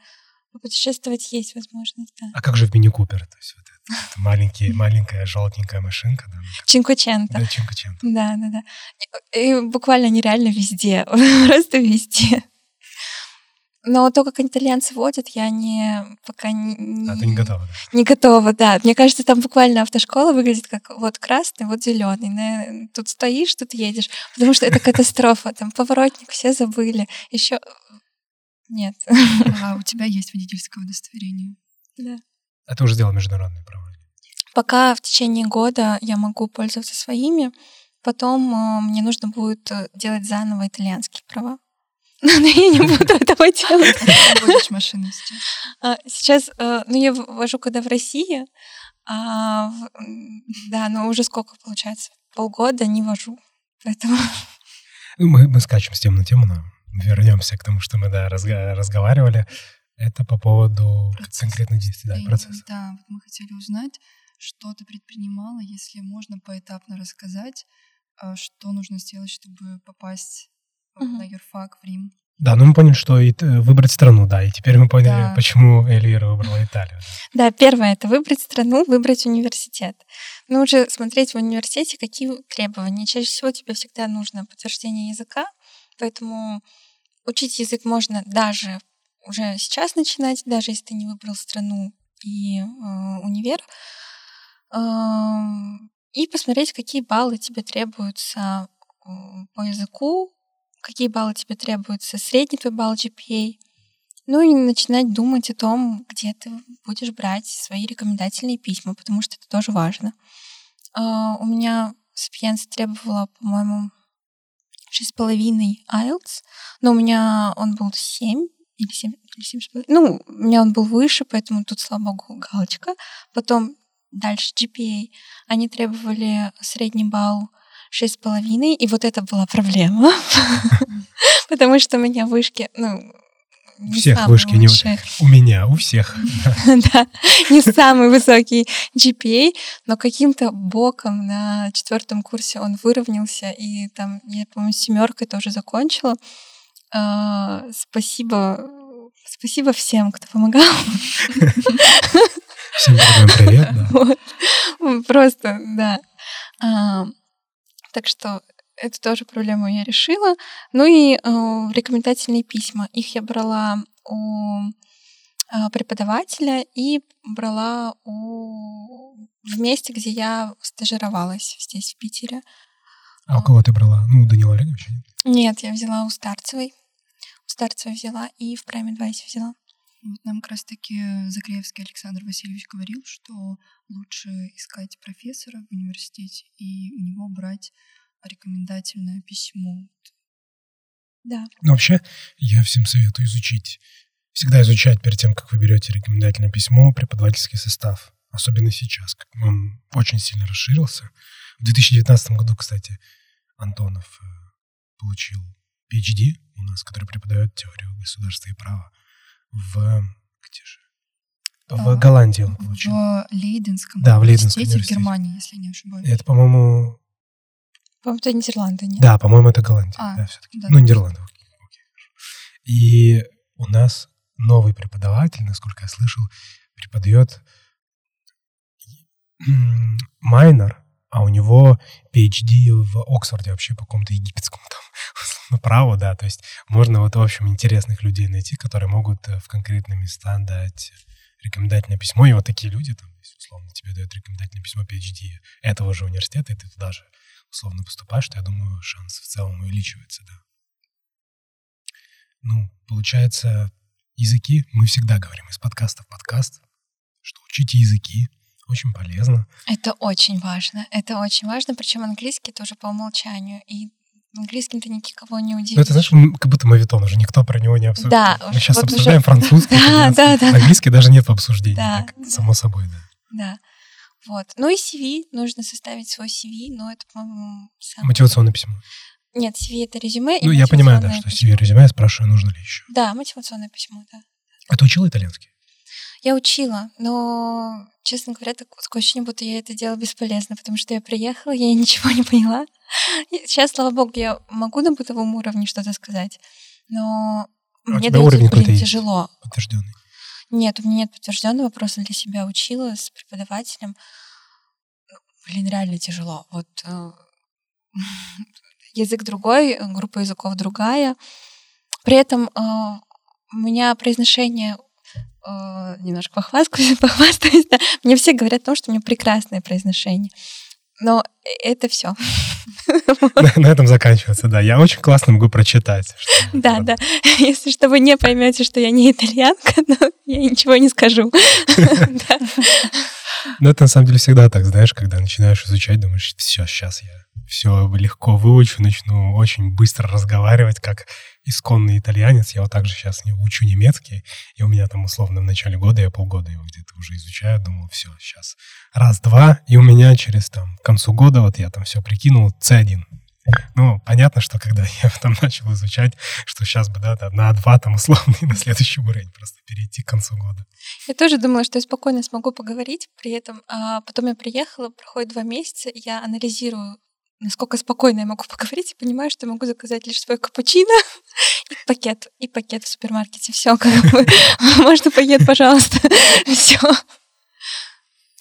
S3: Путешествовать есть возможность, да.
S2: А как же в мини-купер? То есть вот это, это маленький, маленькая желтенькая машинка, да?
S3: Чинкучента.
S2: Да, чинкучента.
S3: Да, да, да. И буквально нереально везде, [laughs] просто везде. Но то, как итальянцы водят, я не пока не...
S2: А, ты не готова, да?
S3: Не готова, да. Мне кажется, там буквально автошкола выглядит как вот красный, вот зеленый. Тут стоишь, тут едешь, потому что это катастрофа. [laughs] Там поворотник все забыли. Еще нет.
S1: А у тебя есть водительское удостоверение?
S3: Да.
S2: А ты уже сделал международные права?
S3: Пока в течение года я могу пользоваться своими, потом э, мне нужно будет э, делать заново итальянские права. [laughs] Но я не буду этого делать.
S1: Водишь машину сейчас?
S3: А, сейчас, э, ну, я вожу когда в России, а, да, но уже сколько получается? Полгода не вожу, поэтому... [laughs]
S2: Ну, мы, мы скачем с темы на тему, но вернемся к тому, что мы, да, разга- разговаривали. Это по поводу Процесс. конкретных действий, да, процесса.
S1: Да, вот мы хотели узнать, что ты предпринимала, если можно поэтапно рассказать, а, что нужно сделать, чтобы попасть uh-huh. на юрфак в Рим.
S2: Да, ну мы поняли, что и выбрать страну, да, и теперь мы поняли, да. почему Эльвира выбрала Италию.
S3: Да, первое — это выбрать страну, выбрать университет. Ну, уже смотреть в университете, какие требования. Чаще всего тебе всегда нужно подтверждение языка, Поэтому учить язык можно даже уже сейчас начинать, даже если ты не выбрал страну и э, универ. Э, и посмотреть, какие баллы тебе требуются э, по языку, какие баллы тебе требуются, средний твой балл GPA. Ну и начинать думать о том, где ты будешь брать свои рекомендательные письма, потому что это тоже важно. Э, у меня Сапиенс требовала, по-моему, шесть с половиной IELTS, но у меня он был семь или семь, или семь с половиной. Ну, у меня он был выше, поэтому тут, слава богу, галочка. Потом дальше GPA. Они требовали средний балл шесть с половиной, и вот это была проблема, [laughs] потому что у меня вышки, ну,
S2: у всех вышки, не у, меня, у всех. [laughs]
S3: Да, не самый высокий GPA, но каким-то боком на четвертом курсе он выровнялся, и там, я, по-моему, семеркой тоже закончила. А, спасибо, спасибо всем, кто помогал.
S2: Всем привет, да. [laughs]
S3: Просто, да. Так что эту тоже проблему я решила. Ну и э, рекомендательные письма. Их я брала у а, преподавателя и брала у... в месте, где я стажировалась здесь, в Питере.
S2: А у кого ты брала? Ну, у Данила Олеговича?
S3: Нет, я взяла у Старцевой. У Старцевой взяла и в Prime Advice взяла.
S1: Вот нам как раз-таки Загревский Александр Васильевич говорил, что лучше искать профессора в университете и у него брать рекомендательное письмо.
S3: Да.
S2: Ну, вообще, я всем советую изучить, всегда изучать перед тем, как вы берете рекомендательное письмо, преподавательский состав. Особенно сейчас, как он очень сильно расширился. В 2019 году, кстати, Антонов э, получил PhD у нас, который преподает теорию государства и права в... Где же? В
S1: А,
S2: Голландии он получил.
S1: В Лейденском
S2: Да, в Лейденском
S1: университете в. Германии, если не ошибаюсь.
S2: Это, по-моему,
S3: По-моему, это Нидерланды, нет?
S2: да, по-моему, это Голландия.
S1: А,
S2: да, все-таки.
S1: да.
S2: Ну, Нидерланды. окей, окей, хорошо. И у нас новый преподаватель, насколько я слышал, преподает майнер, а у него PhD в Оксфорде вообще по какому-то египетскому там [laughs] праву, да, то есть можно вот, в общем, интересных людей найти, которые могут э, в конкретные места дать рекомендательное письмо, и вот такие люди, там, условно тебе дают рекомендательное письмо PhD этого же университета, и ты туда же условно поступаешь, то я думаю, шанс в целом увеличивается, да. Ну, получается, языки, мы всегда говорим из подкаста в подкаст, что учите языки, очень полезно.
S3: Это очень важно. Это очень важно, причем английский тоже по умолчанию. И английским ты никого не удивишь.
S2: Ну, это, знаешь, как будто мовитон, уже никто про него не обсуждает.
S3: Да,
S2: Мы сейчас
S3: вот уже-
S2: обсуждаем французский, [laughs]
S3: Да, да, да.
S2: английский даже нет в обсуждении,
S3: Да,
S2: так,
S3: да.
S2: само собой, да.
S3: Да. Вот. Ну и CV. Нужно составить свой CV, но это, по-моему, самое...
S2: Мотивационное письмо.
S3: Нет, CV — это резюме.
S2: Ну, я понимаю, да, что себе резюме, я спрашиваю, нужно ли еще.
S3: Да, мотивационное письмо, да.
S2: А ты учила итальянский?
S3: Я учила, но, честно говоря, так- такое ощущение, будто я это делала бесполезно, потому что я приехала, я [laughs] ничего не поняла. Сейчас, слава богу, я могу на бытовом уровне что-то сказать, но
S2: А
S3: мне дается, блин, тяжело.
S2: Подтвержденный.
S3: Нет, у меня нет подтвержденного, просто для себя учила с преподавателем. Блин, реально тяжело. Вот э, [laughs] язык другой, группа языков другая. При этом э, у меня произношение немножко похвастаюсь, [laughs] похвастаюсь, да. Мне все говорят о том, что у меня прекрасное произношение. Но это все. [laughs]
S2: На, этом заканчивается, да. Я очень классно могу прочитать. [laughs]
S3: Да, да. Если что, вы не поймете, что я не итальянка, но я ничего не скажу.
S2: Ну, это на самом деле всегда так, знаешь, когда начинаешь изучать, думаешь, все, сейчас я все легко выучу, начну очень быстро разговаривать, как исконный итальянец. Я вот так же сейчас не учу немецкий, и у меня там условно в начале года, я полгода его где-то уже изучаю, думал, все, сейчас раз-два, и у меня через там к концу года, вот я там все прикинул, C1. Ну, понятно, что когда [laughs] я там начал изучать, что сейчас бы, да, на А2 там условно и на следующий уровень просто перейти к концу года.
S3: Я тоже думала, что я спокойно смогу поговорить, при этом а потом я приехала, проходит два месяца, я анализирую, насколько спокойно я могу [laughs] поговорить, и понимаю, что я могу заказать лишь свой капучино [laughs] и пакет, и пакет в супермаркете. Все, как [laughs] бы, можно пакет, пожалуйста. Все.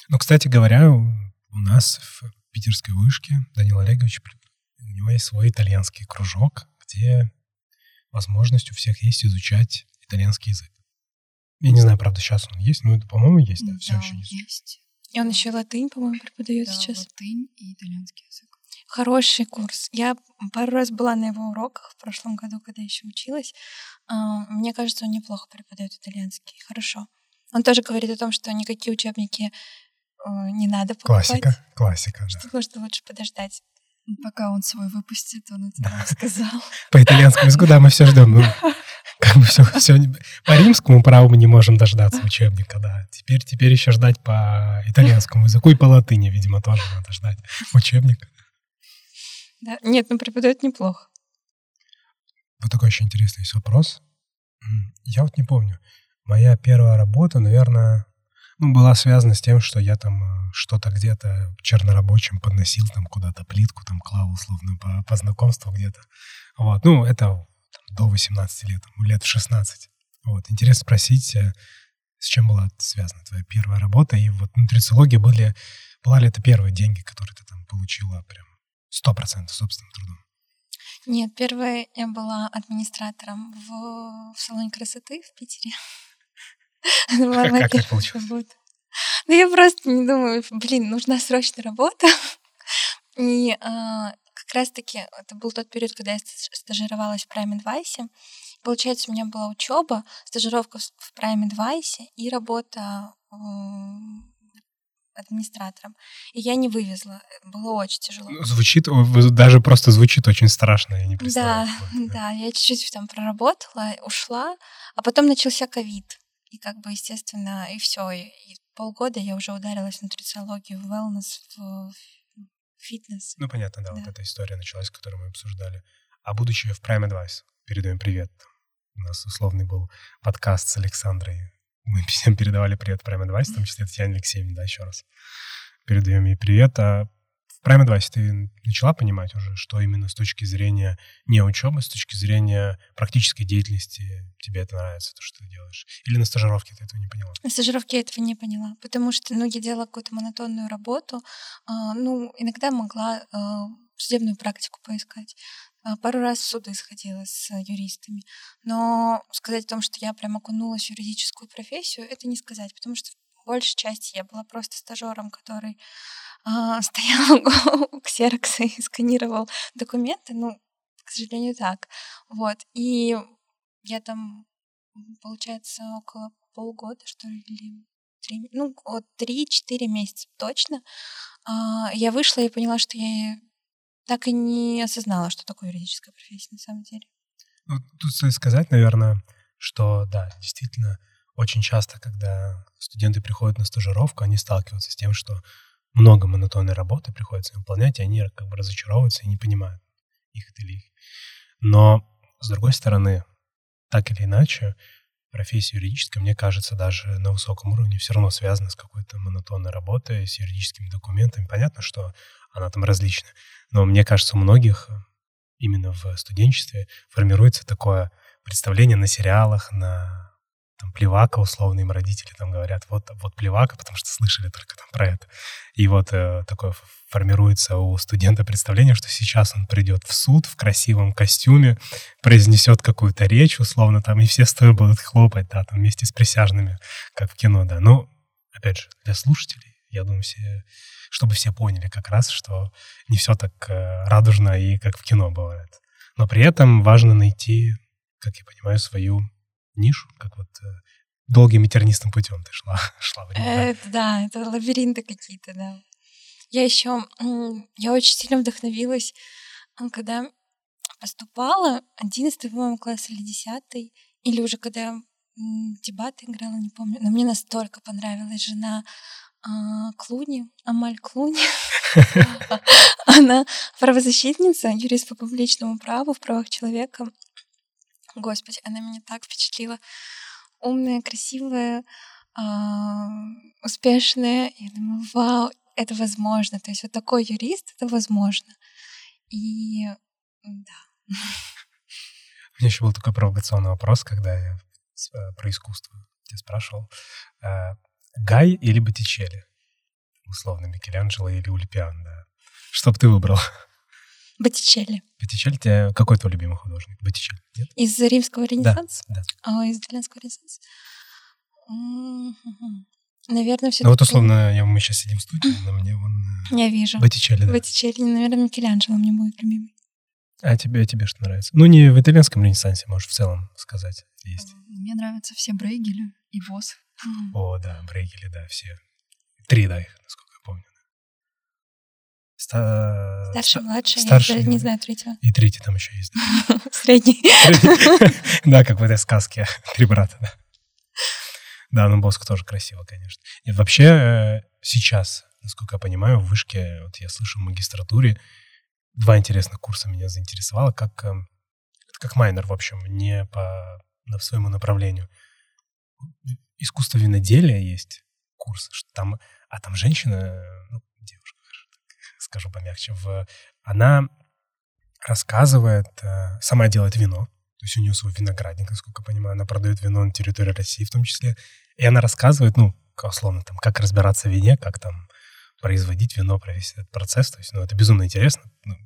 S2: Ну, кстати говоря, у нас в питерской вышке Данил Олегович, у него есть свой итальянский кружок, где возможность у всех есть изучать итальянский язык. Я не знаю, правда, сейчас он есть, но это, по-моему, есть, да, все
S1: Да,
S2: еще есть.
S1: есть.
S3: И он еще латынь, по-моему, преподает
S1: Да,
S3: сейчас.
S1: латынь и итальянский язык.
S3: Хороший курс. Я пару раз была на его уроках в прошлом году, когда еще училась. А, Мне кажется, он неплохо преподает итальянский. Хорошо. Он тоже говорит о том, что никакие учебники э, не надо покупать.
S2: Классика, классика, да.
S3: Что лучше подождать.
S1: Пока он свой выпустит, он это нам сказал. [laughs]
S2: По итальянскому языку, да, мы все ждем. Ну, [laughs] как бы все, все, по римскому праву мы не можем дождаться [laughs] учебника, да. Теперь, теперь еще ждать по итальянскому языку и по латыни, видимо, тоже надо ждать учебника.
S3: Да? Нет, ну преподает неплохо.
S2: Вот такой еще интересный есть вопрос. Я вот не помню. Моя первая работа, наверное, ну, была связана с тем, что я там э, что-то где-то чернорабочим подносил там куда-то плитку, там клал условно по, по знакомству где-то. Вот. Ну, это там, до 18 лет, лет в 16. Вот. Интересно спросить, э, с чем была связана твоя первая работа, и вот нутрициология были, была ли это первые деньги, которые ты там получила прям 100% собственным трудом?
S3: Нет, первая я была администратором в, в салоне красоты в Питере. [laughs]
S2: Как так получилось?
S3: Ну, я просто не думаю, блин, нужна срочная работа. [laughs] И а, как раз-таки это был тот период, когда я стажировалась в Prime Advice. Получается, у меня была учеба, стажировка в Prime Advice и работа администратором. И я не вывезла. Было очень тяжело.
S2: Ну, звучит, даже просто звучит очень страшно, я не представляю.
S3: Да, [laughs] да, я чуть-чуть там проработала, ушла, а потом начался ковид. И как бы, естественно, и все. И, и полгода я уже ударилась в нутрициологию, в wellness, в фитнес.
S2: Ну, понятно, да, да, вот эта история началась, которую мы обсуждали. А будучи в Prime Advice, передаем привет. У нас условный был подкаст с Александрой мы всем передавали привет Prime Advice, в том числе Татьяне Алексеевне, да, еще раз. Передаем ей привет. А в Prime Advice ты начала понимать уже, что именно с точки зрения не учебы, с точки зрения практической деятельности тебе это нравится, то, что ты делаешь? Или на стажировке ты этого не поняла?
S3: На стажировке я этого не поняла, потому что, ну, я делала какую-то монотонную работу, а, ну, иногда могла а, судебную практику поискать. А, пару раз в суды сходила с юристами. Но сказать о том, что я прям окунулась в юридическую профессию, это не сказать, потому что в большей части я была просто стажером, который а, [laughs] стоял у ксерокса и сканировал документы. Ну, к сожалению, так. Вот. И я там, получается, около полгода, что ли, или три, ну, вот три-четыре месяца точно. А, я вышла и поняла, что я так и не осознала, что такое юридическая профессия на самом деле.
S2: Ну, тут стоит сказать, наверное, что да, действительно, очень часто, когда студенты приходят на стажировку, они сталкиваются с тем, что много монотонной работы приходится выполнять, и они как бы разочаровываются и не понимают, их это или их. Но, с другой стороны, так или иначе, профессия юридическая, мне кажется, даже на высоком уровне все равно связана с какой-то монотонной работой, с юридическими документами. Понятно, что она там различна. Но мне кажется, у многих именно в студенчестве формируется такое представление на сериалах, на там плевака условно им родители там говорят, вот, вот плевака, потому что слышали только там про это. И вот э, такое формируется у студента представление, что сейчас он придет в суд в красивом костюме, произнесет какую-то речь условно там, и все стоя будут хлопать, да, там вместе с присяжными, как в кино, да. Ну, опять же, для слушателей, я думаю, все чтобы все поняли как раз, что не все так э, радужно и как в кино бывает. Но при этом важно найти, как я понимаю, свою нишу, как вот э, долгим и путем ты шла, [laughs] шла в
S3: Это, да, это лабиринты какие-то, да. Я еще, я очень сильно вдохновилась, когда поступала, 11 по-моему, класс или 10 или уже когда дебаты играла, не помню, но мне настолько понравилась жена а, Клуни, Амаль Клуни. [laughs] [laughs] Она правозащитница, юрист по публичному праву в правах человека. Господи, она меня так впечатлила. Умная, красивая, а, успешная. Я думаю, вау, это возможно. То есть вот такой юрист, это возможно. И да.
S2: У меня еще был такой провокационный вопрос, когда я э, про искусство тебя спрашивал. Гай или Боттичелли? Условно, Микеланджело или Ульпиан, да. Что бы ты выбрал?
S3: Боттичелли.
S2: Боттичелли, тебя какой твой любимый художник? Боттичелли, нет?
S3: Из римского ренессанса?
S2: Да, да.
S3: А, из итальянского ренессанса? Наверное, все
S2: Ну вот условно, я, мы сейчас сидим в студии, на мне он...
S3: Э, я вижу.
S2: Боттичелли, да.
S3: Боттичелли, наверное, Микеланджело мне будет любимый.
S2: А тебе, тебе что нравится? Ну, не в итальянском ренессансе, можешь в целом сказать. Есть.
S1: Мне нравятся все Брейгели и
S2: О, да, Брейгели, да, все. Три, да, их, насколько я помню.
S3: Ста... Старший, младший, старший, я не знаю третьего.
S2: И третий там еще есть. [laughs]
S3: Средний. [laughs]
S2: Да, как в этой сказке [laughs] «Три брата», да. Да, ну Боск тоже красиво, конечно. Нет, вообще э, сейчас, насколько я понимаю, в вышке, вот я слышу в магистратуре, два интересных курса меня заинтересовало, как, эм, как майнер, в общем, не по своему направлению искусство виноделия есть курс, что там, а там женщина, ну, девушка, скажу помягче, в, она рассказывает, э, сама делает вино, то есть у нее свой виноградник, насколько я понимаю, она продает вино на территории России в том числе, и она рассказывает, ну, условно, там, как разбираться в вине, как там производить вино, про весь этот процесс, то есть, ну, это безумно интересно. Ну,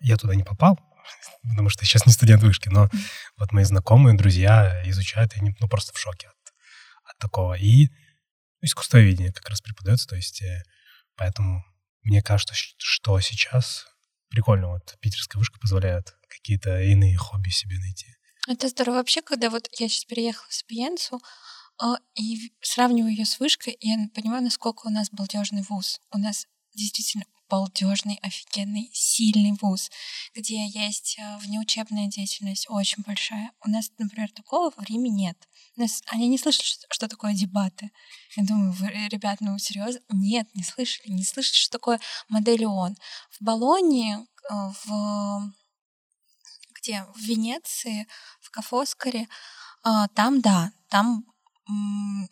S2: я туда не попал, [laughs] потому что я сейчас не студент вышки, но вот мои знакомые, друзья изучают, и они, ну, просто в шоке такого. И искусствоведение как раз преподается, то есть э, поэтому мне кажется, что сейчас прикольно, вот питерская вышка позволяет какие-то иные хобби себе найти.
S3: Это здорово вообще, когда вот я сейчас переехала в Сапиенцу, а, и сравниваю ее с вышкой, и я понимаю, насколько у нас балдежный вуз. У нас действительно балдежный, офигенный, сильный вуз, где есть э, внеучебная деятельность очень большая. У нас, например, такого в Риме нет. Нас, они не слышали, что, что такое дебаты. Я думаю, вы, ребят, ну серьезно? Нет, не слышали. Не слышали, что такое модель ООН. В Болонии, э, в где? В Венеции, в Кафоскаре, там, да, там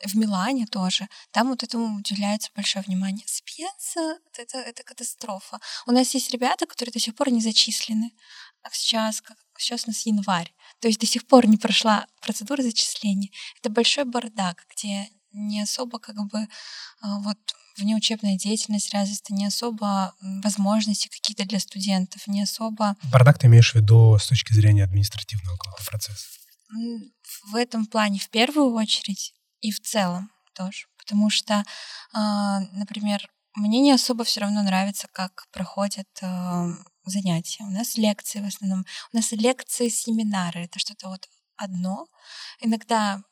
S3: в Милане тоже, там вот этому уделяется большое внимание. Спенса это, это катастрофа. У нас есть ребята, которые до сих пор не зачислены. А сейчас, как, сейчас у нас январь. То есть до сих пор не прошла процедура зачисления. Это большой бардак, где не особо как бы а, вот внеучебная деятельность развита, не особо возможности какие-то для студентов, не особо...
S2: Бардак ты имеешь в виду с точки зрения административного процесса?
S3: В этом плане в первую очередь и в целом тоже. Потому что, а, например, мне не особо все равно нравится, как проходят а, занятия. У нас лекции в основном. У нас лекции, семинары. Это что-то вот одно. Иногда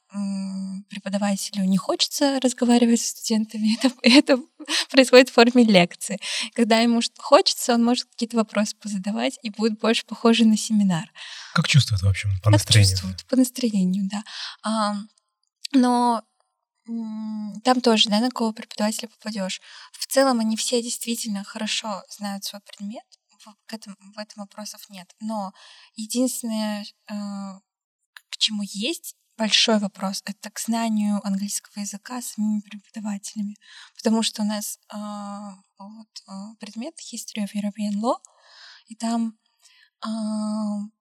S3: преподавателю не хочется разговаривать с студентами, [laughs] это, это происходит в форме лекции. Когда ему хочется, он может какие-то вопросы позадавать и будет больше похоже на семинар.
S2: Как чувствует, в общем, по настроению? Как чувствует,
S3: по настроению, да. А, но там тоже, да, на кого преподавателя попадешь. В целом они все действительно хорошо знают свой предмет, в этом, в этом вопросов нет. Но единственное, э, к чему есть большой вопрос. Это к знанию английского языка самими преподавателями. Потому что у нас э, вот, э, предмет History of European Law, и там э,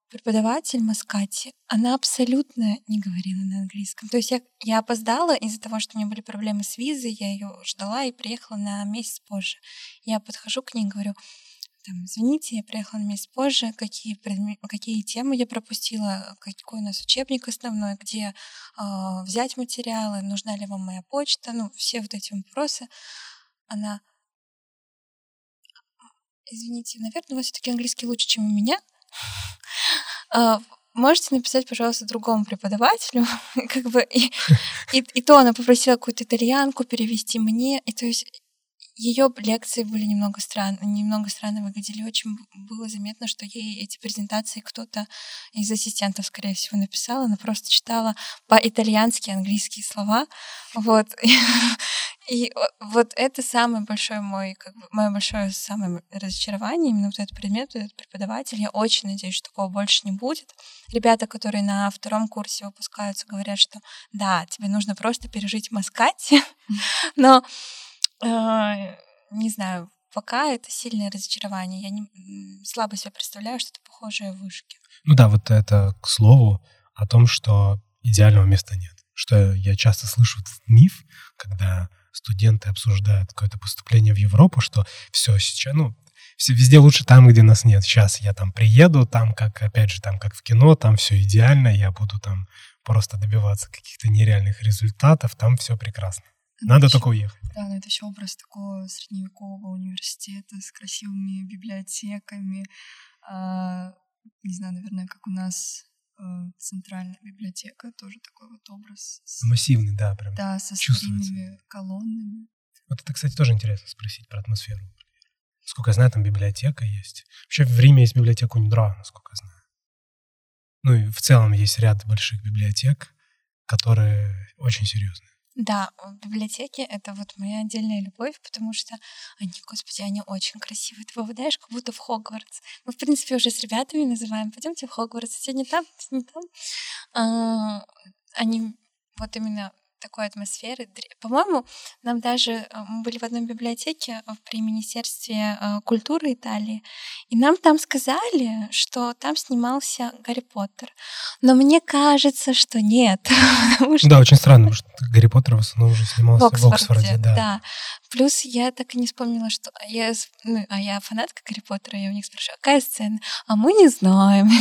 S3: преподаватель Маскати, она абсолютно не говорила на английском. То есть я, я опоздала из-за того, что у меня были проблемы с визой, я ее ждала и приехала на месяц позже. Я подхожу к ней и говорю, там, извините, я приехала на месяц позже, какие, предмет, какие темы я пропустила, какой у нас учебник основной, где э, взять материалы, нужна ли вам моя почта, ну, все вот эти вопросы. Она, извините, наверное, у вас все-таки английский лучше, чем у меня. А, можете написать, пожалуйста, другому преподавателю, [laughs] как бы, и, и, и то она попросила какую-то итальянку перевести мне, и то есть ее лекции были немного странно, немного странно выглядели. Очень было заметно, что ей эти презентации кто-то из ассистентов, скорее всего, написал. Она просто читала по-итальянски английские слова. Вот. [laughs] И вот это самый большой мой, как бы, мое большое самое разочарование, именно вот этот предмет, этот преподаватель. Я очень надеюсь, что такого больше не будет. Ребята, которые на втором курсе выпускаются, говорят, что да, тебе нужно просто пережить Маскати, [laughs] но не знаю, пока это сильное разочарование. Я не, слабо себе представляю что-то похожее в вышке.
S2: Ну да, вот это к слову о том, что идеального места нет. Что я часто слышу миф, когда студенты обсуждают какое-то поступление в Европу, что все сейчас, ну, все везде лучше там, где нас нет. Сейчас я там приеду, там как, опять же, там как в кино, там все идеально, я буду там просто добиваться каких-то нереальных результатов, там все прекрасно. Надо только уехать.
S1: Да, но это еще образ такого средневекового университета с красивыми библиотеками. А, не знаю, наверное, как у нас э, центральная библиотека, тоже такой вот образ.
S2: С... Массивный, да, прям.
S1: Да, со старинными колоннами.
S2: Вот это, кстати, тоже интересно спросить про атмосферу. Сколько я знаю, там библиотека есть. Вообще в Риме есть библиотека Унидра, насколько я знаю. Ну и в целом есть ряд больших библиотек, которые очень серьезные.
S3: Да, библиотеки — это вот моя отдельная любовь, потому что они, господи, они очень красивые. Ты попадаешь как будто в Хогвартс. Мы, в принципе, уже с ребятами называем «пойдемте в Хогвартс». Сегодня там, сегодня там. А, они вот именно такой атмосферы. По-моему, нам даже э, мы были в одной библиотеке э, при Министерстве э, культуры Италии, и нам там сказали, что там снимался Гарри Поттер. Но мне кажется, что нет. [laughs]
S2: что... Да, очень странно, потому что Гарри Поттер в основном уже снимался в Оксфорде. В Оксфорде да. да.
S3: Плюс я так и не вспомнила, что я, ну, а я фанатка Гарри Поттера, я у них спрашиваю, «А какая сцена? А мы не знаем. [laughs]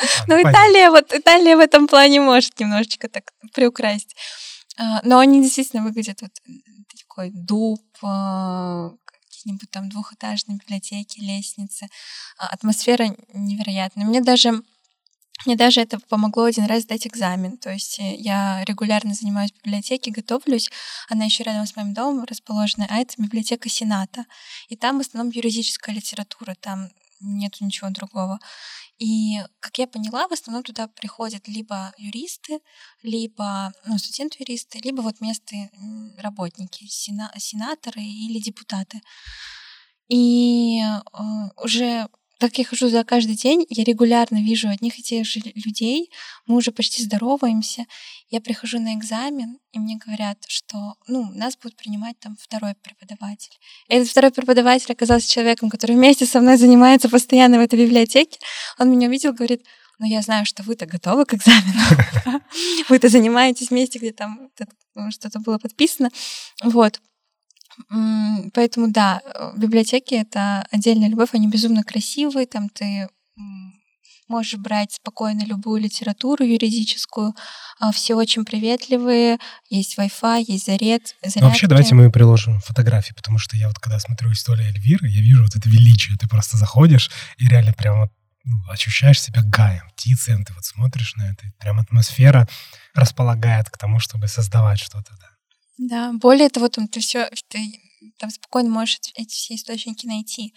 S3: А, ну, ну Италия, вот Италия в этом плане может немножечко так приукрасить. А, но они действительно выглядят вот такой дуб, какие-нибудь там двухэтажные библиотеки, лестницы. Атмосфера невероятная. Мне даже мне даже это помогло один раз сдать экзамен. То есть э, я регулярно занимаюсь в библиотеке, готовлюсь. Она еще рядом с моим домом расположена, а это библиотека Сената. И там в основном юридическая литература, там нету ничего другого. И, как я поняла, в основном туда приходят либо юристы, либо ну, студенты-юристы, либо вот местные работники, сена, сенаторы или депутаты. И э, уже так я хожу за каждый день, я регулярно вижу одних и тех же людей, мы уже почти здороваемся. Я прихожу на экзамен, и мне говорят, что ну, нас будет принимать там второй преподаватель. И этот второй преподаватель оказался человеком, который вместе со мной занимается постоянно в этой библиотеке. Он меня увидел, говорит, ну я знаю, что вы-то готовы к экзамену. [laughs] Вы-то занимаетесь вместе, где там ну, что-то было подписано. Вот. Поэтому да, э, библиотеки — это отдельная любовь, они безумно красивые, там ты можешь брать спокойно любую литературу юридическую, а, все очень приветливые, есть Wi-Fi, есть заряд, зарядки.
S2: Ну, вообще, давайте мы приложим фотографии, потому что я вот когда смотрю историю Эльвиры, я вижу вот это величие, ты просто заходишь и реально прямо ну, ощущаешь себя гаем, птицей, ты вот смотришь на это, прям атмосфера располагает к тому, чтобы создавать что-то, да.
S3: Да, более того, там ты все, ты там спокойно можешь эти все источники найти.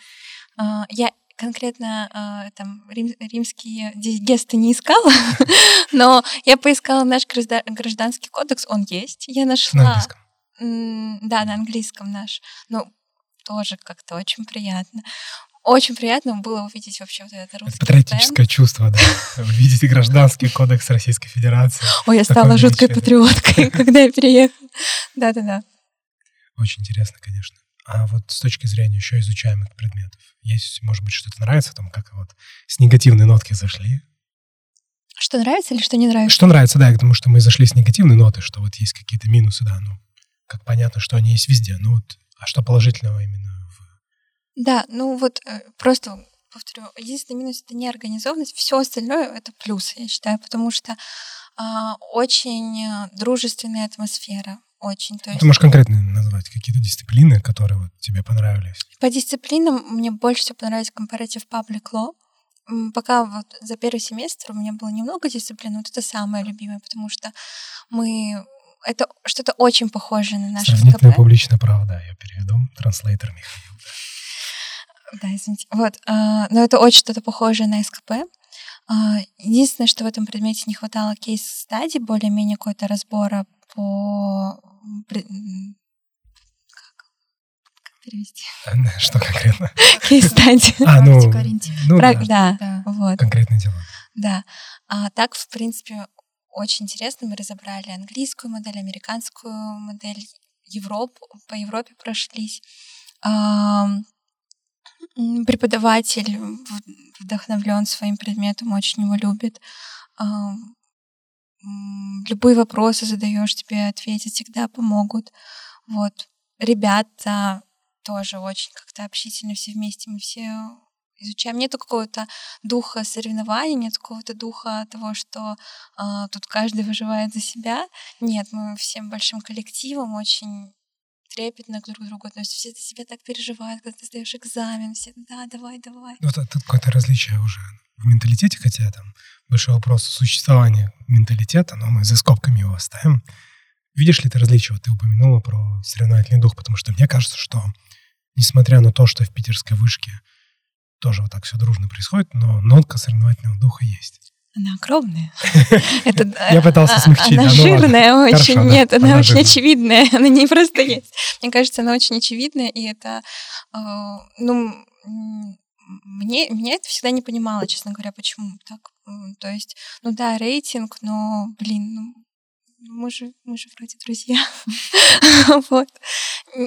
S3: А, я конкретно а, там рим, римские гесты не искала, [laughs] но я поискала наш гражданский кодекс, он есть. Я нашла.
S2: На английском.
S3: Да, на английском наш. Ну, тоже как-то очень приятно. Очень приятно было увидеть вообще вот это русский
S2: Патриотическое чувство, да. [laughs] Увидеть гражданский кодекс Российской Федерации.
S3: Ой, я стала жуткой патриоткой, [laughs] когда я переехала. Да-да-да.
S2: Очень интересно, конечно. А вот с точки зрения еще изучаемых предметов, есть, может быть, что-то нравится, там, как вот с негативной нотки зашли?
S3: Что нравится или что не нравится?
S2: Что нравится, да, потому что мы зашли с негативной ноты, что вот есть какие-то минусы, да, ну, как понятно, что они есть везде, ну вот, а что положительного именно
S3: да, ну вот э, просто повторю, единственный минус это неорганизованность, все остальное это плюс, я считаю, потому что а, очень э, дружественная атмосфера. Очень. То
S2: есть... Ты можешь конкретно назвать какие-то дисциплины, которые вот тебе понравились?
S3: По дисциплинам мне больше всего понравилось Comparative Public Law. Пока вот за первый семестр у меня было немного дисциплин, вот это самое любимое, потому что мы это что-то очень похожее на наше
S2: Сравнительное публичное право, да, я переведу. Транслейтер Михаил.
S3: Да, извините. Вот, э, но это очень что-то похожее на СКП. Э, единственное, что в этом предмете не хватало кейс-стадии, более-менее какой-то разбора по... Перевести? [laughs]
S2: Что конкретно?
S3: Кейс-стадии. [laughs]
S2: А, ну,
S3: ну Про... да. да, вот.
S2: Конкретные дела.
S3: Да. А так, в принципе, очень интересно. Мы разобрали английскую модель, американскую модель, Европу, по Европе прошлись преподаватель вдохновлен своим предметом, очень его любит. Любые вопросы задаешь, тебе ответить всегда помогут. Вот. Ребята тоже очень как-то общительно все вместе, мы все изучаем. Нету какого-то духа соревнований, нет какого-то духа того, что э, тут каждый выживает за себя. Нет, мы всем большим коллективом очень трепетно друг к другу относятся, все за себя так переживают, когда ты сдаешь экзамен, все, да, давай, давай.
S2: Ну, это, это какое-то различие уже в менталитете, хотя там большой вопрос существования менталитета, но мы за скобками его оставим. Видишь ли ты различие? Вот ты упомянула про соревновательный дух, потому что мне кажется, что несмотря на то, что в питерской вышке тоже вот так все дружно происходит, но нотка соревновательного духа есть.
S3: Она огромная. [laughs] Это,
S2: Я пытался а, смягчить.
S3: Она жирная очень. Нет, она, очень очевидная. [laughs] Она не просто есть. Мне кажется, она очень очевидная, и это, а, ну, мне, меня это всегда не понимала, честно говоря, почему так. То есть, ну да, рейтинг, но, блин, ну, мы же, мы же вроде друзья. [laughs] вот.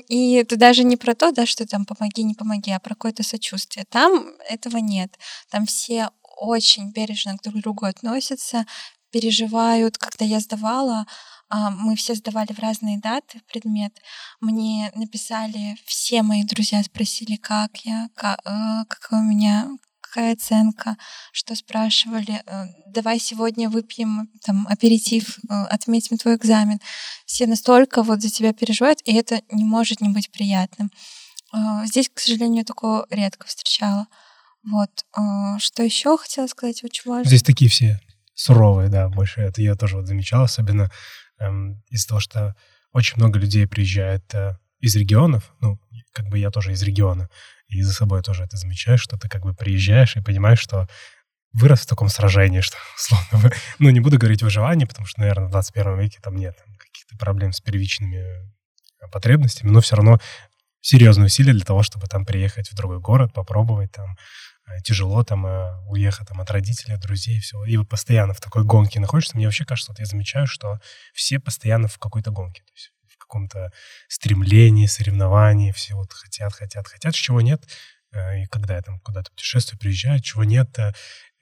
S3: И это даже не про то, да, что там помоги, не помоги, а про какое-то сочувствие. Там этого нет. Там все очень бережно друг к другу относятся, переживают. Когда я сдавала, а, мы все сдавали в разные даты предмет. Мне написали все мои друзья, спросили, как я, как, э, какая у меня какая оценка, что спрашивали, э, давай сегодня выпьем там аперитив, э, отметим твой экзамен. Все настолько вот за тебя переживают, и это не может не быть приятным. Э, здесь, к сожалению, такого редко встречала. Вот. Что еще хотела сказать очень важно?
S2: Здесь такие все суровые, да, больше. Это я тоже вот замечал, особенно эм, из-за того, что очень много людей приезжает э, из регионов, ну, как бы я тоже из региона, и за собой тоже это замечаешь, что ты как бы приезжаешь и понимаешь, что вырос в таком сражении, что, [laughs] условно, ну, не буду говорить выживание, потому что, наверное, в 21 веке там нет каких-то проблем с первичными э, потребностями, но все равно серьезные усилия для того, чтобы там приехать в другой город, попробовать там, тяжело там уехать там от родителей, от друзей, все. И вот постоянно в такой гонке находишься. Мне вообще кажется, вот я замечаю, что все постоянно в какой-то гонке. То есть каком-то стремлении, соревновании, все вот хотят, хотят, хотят, чего нет. Э, и когда я там куда-то путешествую, приезжаю, чего нет, э,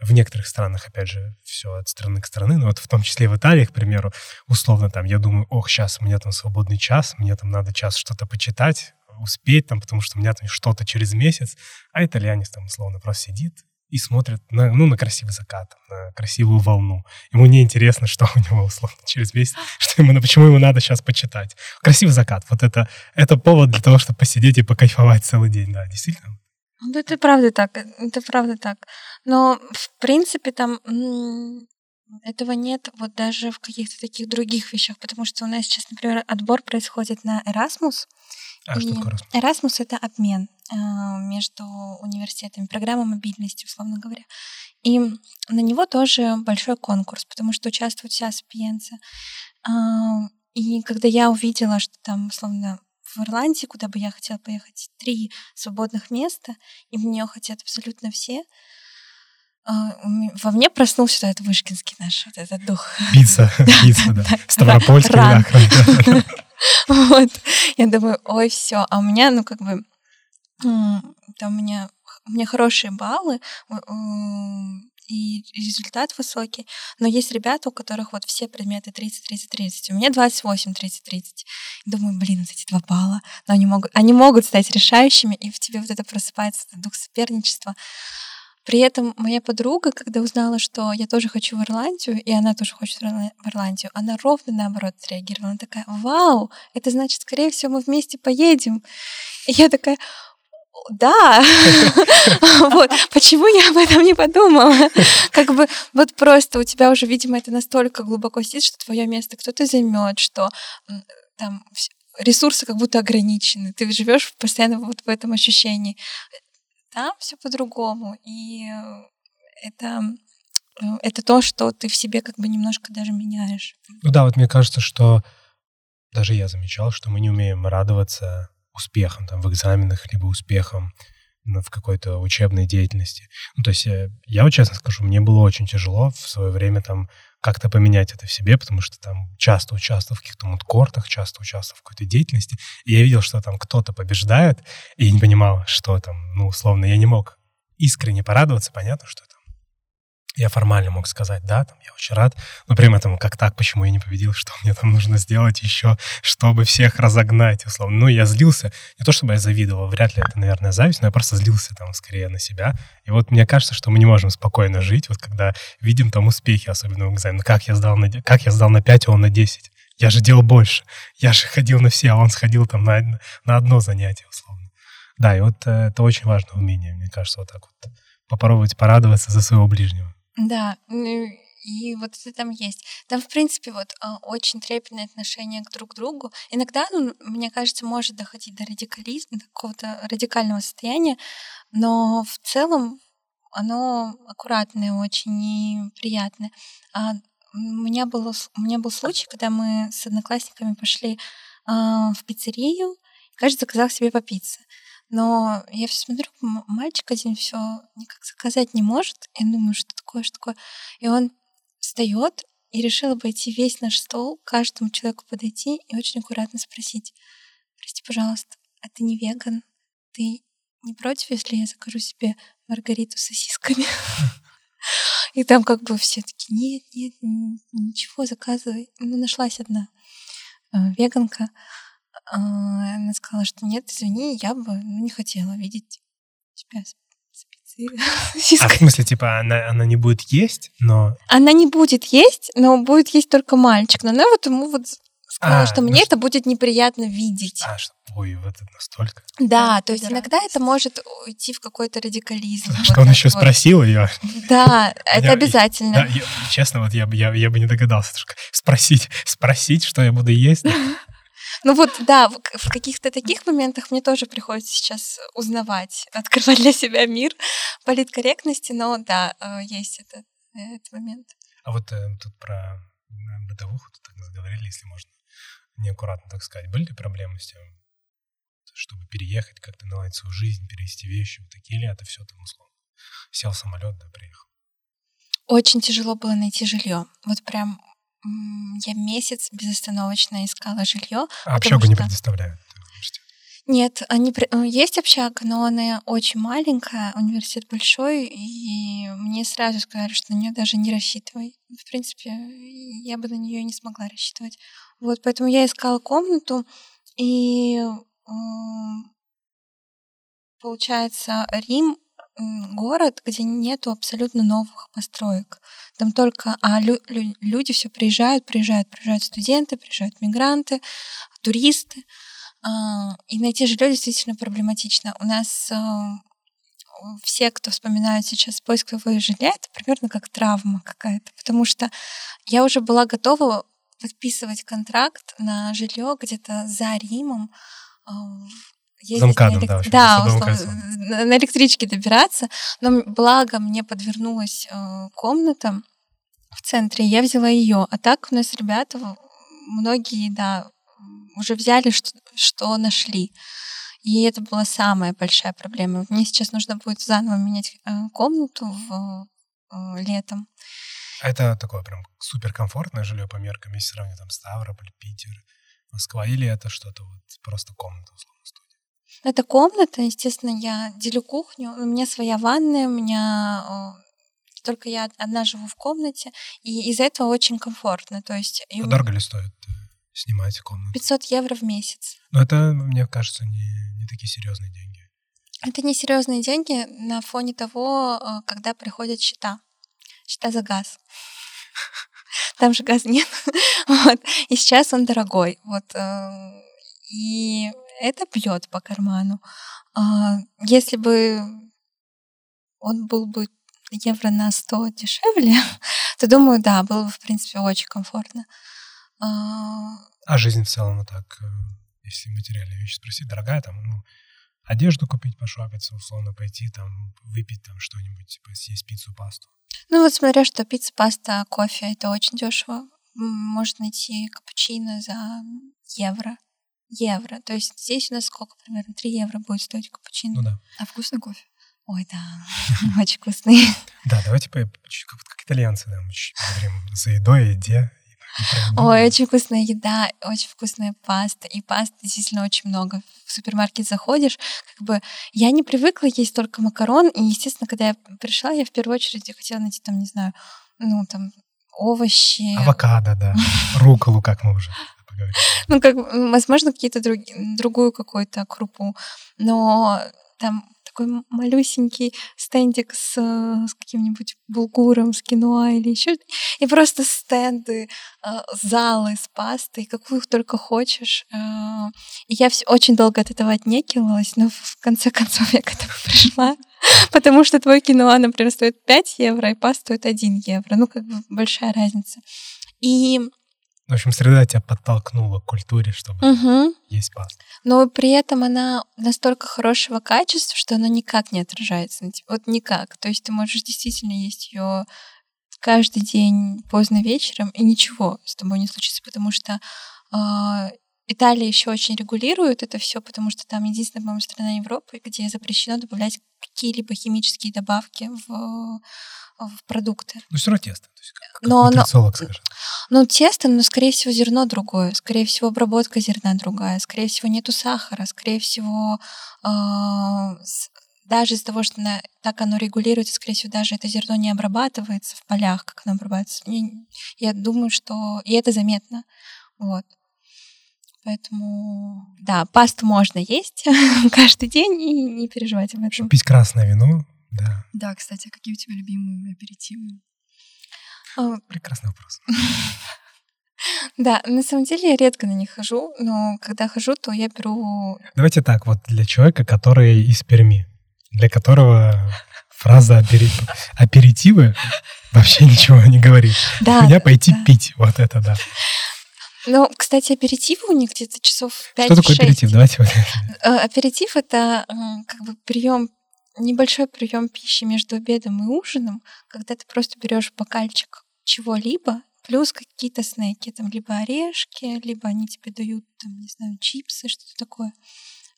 S2: в некоторых странах, опять же, все от страны к страны, но вот в том числе в Италии, к примеру, условно там, я думаю, ох, сейчас у меня там свободный час, мне там надо час что-то почитать, успеть там, потому что у меня там что-то через месяц, а итальянец там условно просто сидит, и смотрит на, ну, на красивый закат, на красивую волну. Ему не интересно, что у него условно через месяц, что ему, почему ему надо сейчас почитать. Красивый закат, вот это, это повод для того, чтобы посидеть и покайфовать целый день, да, действительно.
S3: Ну, это правда так, это правда так. Но, в принципе, там этого нет вот даже в каких-то таких других вещах, потому что у нас сейчас, например, отбор происходит на Erasmus,
S2: а и что такое
S3: Erasmus? Erasmus — это обмен э, между университетами, программа мобильности, условно говоря. И на него тоже большой конкурс, потому что участвуют вся сапиенцы. Э, и когда я увидела, что там, условно, в Ирландии, куда бы я хотела поехать, три свободных места, и в нее хотят абсолютно все, во мне проснулся этот вышкинский наш вот этот дух.
S2: Пицца, [laughs] пицца, да. [laughs] Ставропольский, да. [laughs] [laughs]
S3: Вот. Я думаю, ой, все. А у меня, ну, как бы, там у меня, у меня хорошие баллы, и результат высокий. Но есть ребята, у которых вот все предметы 30-30-30. У меня 28-30-30. Думаю, блин, эти два балла. Но они могут, они могут стать решающими, и в тебе вот это просыпается дух соперничества. При этом моя подруга, когда узнала, что я тоже хочу в Ирландию, и она тоже хочет в Ирландию, она ровно наоборот среагировала. Она такая, вау, это значит, скорее всего, мы вместе поедем. И я такая, да, [laughs] вот, почему я об этом не подумала? Как бы вот просто у тебя уже, видимо, это настолько глубоко сидит, что твое место кто-то займет, что там ресурсы как будто ограничены, ты живешь постоянно вот в этом ощущении. Там все по-другому. И э, это э, это то, что ты в себе как бы немножко даже меняешь.
S2: Ну да, вот мне кажется, что даже я замечал, что мы не умеем радоваться успехам там, в экзаменах, либо успехам в какой-то учебной деятельности. Ну, то есть я, э, я вот честно скажу, мне было очень тяжело в свое время там как-то поменять это в себе, потому что там часто участвовал в каких-то мудкортах, часто участвовал в какой-то деятельности, и я видел, что там кто-то побеждает, и я не понимал, что там, ну, условно, я не мог искренне порадоваться, понятно, что я формально мог сказать, да, там, я очень рад, но при этом, как так, почему я не победил, [laughs] что мне там нужно сделать еще, чтобы всех разогнать, условно. Ну, я злился, не то чтобы я завидовал, вряд ли это, наверное, зависть, но я просто злился там скорее на себя. И вот мне кажется, что мы не можем спокойно жить, вот когда видим там успехи, особенно в экзамене. Как я сдал на, как я сдал на 5, а он на 10. Я же делал больше. Я же ходил на все, а он сходил там на, на одно занятие, условно. Да, и вот э, это очень важное умение, мне кажется, вот так вот попробовать порадоваться за своего ближнего.
S3: Да, ну и вот это там есть. Там, в принципе, вот а, очень трепетное отношение к друг другу. Иногда, ну, мне кажется, может доходить до радикализма, до какого-то радикального состояния, но в целом оно аккуратное очень и приятное. А у меня, было, у меня был случай, когда мы с одноклассниками пошли а, в пиццерию, каждый заказал себе по пицце. Но я все смотрю, мальчик один все никак заказать не может. Я думаю, что такое, что такое. И он встает и решил обойти весь наш стол, каждому человеку подойти и очень аккуратно спросить, прости, пожалуйста, а ты не веган? Ты не против, если я закажу себе маргариту с сосисками? [laughs] И там как бы все такие, нет, нет, ничего, заказывай. Ну, нашлась одна э, веганка. А, она сказала, что нет, извини, я бы ну, не хотела видеть тебя. [laughs]
S2: А в смысле, типа, она, она не будет есть, но...
S3: Она не будет есть, но будет есть только мальчик. Но она вот ему вот сказала,
S2: А,
S3: что
S2: ну
S3: мне
S2: что-
S3: это будет неприятно видеть.
S2: А, что, ой, вот это настолько.
S3: Да, то есть иногда это может уйти в какой-то радикализм. вот
S2: Что он
S3: так
S2: еще
S3: вот.
S2: спросил ее.
S3: Да, [laughs] это обязательно.
S2: Да, я- честно, вот я, бы- я, я бы не догадался. Спросить, спросить, что я буду есть. [laughs]
S3: Ну вот, да, в, каких-то таких моментах мне тоже приходится сейчас узнавать, [laughs] открывать для себя мир политкорректности, но да, э, есть это, этот момент.
S2: А вот э, тут про э, бытовуху тут так говорили, если можно неаккуратно так сказать. Были ли проблемы с тем, чтобы переехать, как-то наладить свою жизнь, перевести вещи, вот такие, или это все там условно? Сел в самолет, да, приехал.
S3: Очень тяжело было найти жилье. Вот прям я месяц безостановочно искала жилье.
S2: А общагу не
S3: что-
S2: предоставляют. э, университет.
S3: Нет, они, э, есть общага, но она очень маленькая, университет большой, и мне сразу сказали, что на нее даже не рассчитывай. В принципе, я бы на нее не смогла рассчитывать. Вот, поэтому я искала комнату, и получается, Рим город, где нету абсолютно новых построек. Там только а лю- лю- люди все приезжают, приезжают, приезжают студенты, приезжают мигранты, туристы. А, И найти жилье действительно проблематично. У нас а, все, кто вспоминают сейчас поиск своего жилья, это примерно как травма какая-то, потому что я уже была готова подписывать контракт на жилье где-то за Римом. Ездить
S2: За
S3: на элек-
S2: да, общем,
S3: да, условно, на электричке добираться. Но благо мне подвернулась э, комната в центре, я взяла ее. А так у нас ребята, многие, да, уже взяли, что, что нашли. И это была самая большая проблема. Мне сейчас нужно будет заново менять э, комнату в, э, летом.
S2: А это такое прям суперкомфортное жилье по меркам, если сравнивать там Ставрополь, Питер, Москва, или это что-то вот просто комната, условно, студия?
S3: Это комната, естественно, я делю кухню. У меня своя ванная, у меня э, только я одна живу в комнате, и из-за этого очень комфортно. То есть
S2: А дорого ли стоит э, снимать комнату?
S3: 500 евро в месяц.
S2: Но это, мне кажется, не, не такие серьезные деньги.
S3: Это несерьезные деньги на фоне того, э, когда приходят счета. Счета за газ. [laughs] Там же газ нет. [laughs] Вот. И сейчас он дорогой. Вот. И это бьет по карману. А, Если бы он был бы евро на 100 дешевле, [laughs] то думаю, да, было бы, в принципе, очень комфортно. А,
S2: А жизнь в целом, так, э, если материальные вещи спросить, дорогая там, ну, одежду купить, пошопиться, условно пойти там, выпить там что-нибудь, типа съесть пиццу, пасту.
S3: Ну вот смотря что, пицца, паста, кофе, это очень дешево. Можно найти капучино за евро. Евро. То есть здесь у нас сколько примерно? 3 евро будет стоить капучино.
S2: Ну да.
S1: А вкусный кофе?
S3: Ой, да, [laughs] очень вкусный.
S2: Да, давайте как, как итальянцы, да, мы чуть поговорим за едой, еде.
S3: Ой, очень вкусная еда, очень вкусная паста. И пасты действительно очень много. В супермаркет заходишь, как бы я не привыкла есть только макарон. И, естественно, когда я пришла, я в первую очередь хотела найти там, не знаю, ну там овощи.
S2: Авокадо, да. Руколу, как мы уже
S3: Ну, как, возможно, какие-то други- другую какую-то крупу. Но там такой малюсенький стендик с, с каким-нибудь булгуром, с киноа или еще. И просто стенды, э, залы с пастой, какую только хочешь. Э, И я всё- очень долго от этого отнекивалась, но в конце концов я к этому пришла. Потому что твой киноа, например, стоит 5 евро, и паста стоит 1 евро. Ну, как бы большая разница. И
S2: В общем, среда тебя подтолкнула к культуре, чтобы
S3: Мгм.
S2: есть пасту.
S3: но при этом она настолько хорошего качества, что она никак не отражается на тебе. Вот никак. То есть ты можешь действительно есть ее каждый день поздно вечером, и ничего с тобой не случится, потому что а, Италия еще очень регулирует это все, потому что там единственная, по-моему, страна Европы, где запрещено добавлять какие-либо химические добавки в, в продукты.
S2: Ну, все равно тесто. То есть, как, как
S3: Но
S2: нутрициолог скажет.
S3: Ну, тесто, но, скорее всего, зерно другое. Скорее всего, обработка зерна другая. Скорее всего, нету сахара. Скорее всего, а, даже из-за того, что на- так оно регулируется, скорее всего, даже это зерно не обрабатывается в полях, как оно обрабатывается. Не- Я думаю, что... И это заметно. Вот. Поэтому, да, пасту можно есть [laughs] каждый день и не переживать об этом.
S2: Пить красное вино Да.
S1: Да, кстати, а какие у тебя любимые аперитивы?
S3: А,
S2: Прекрасный вопрос. [laughs]
S3: Да, на самом деле я редко на них хожу, но когда хожу, то я беру...
S2: Давайте так, вот для человека, который из Перми, для которого фраза апери- аперитивы вообще ничего не говорит. [laughs]
S3: Да,
S2: У меня пойти
S3: да.
S2: пить, вот это да. [laughs]
S3: Ну, кстати, аперитивы у них где-то часов 5
S2: Что такое аперитив? Давайте вот
S3: Э, Аперитив это м, как бы прием, небольшой прием пищи между обедом и ужином, когда ты просто берешь бокальчик чего-либо, плюс какие-то снеки, там либо орешки, либо они тебе дают, там, не знаю, чипсы, что-то такое,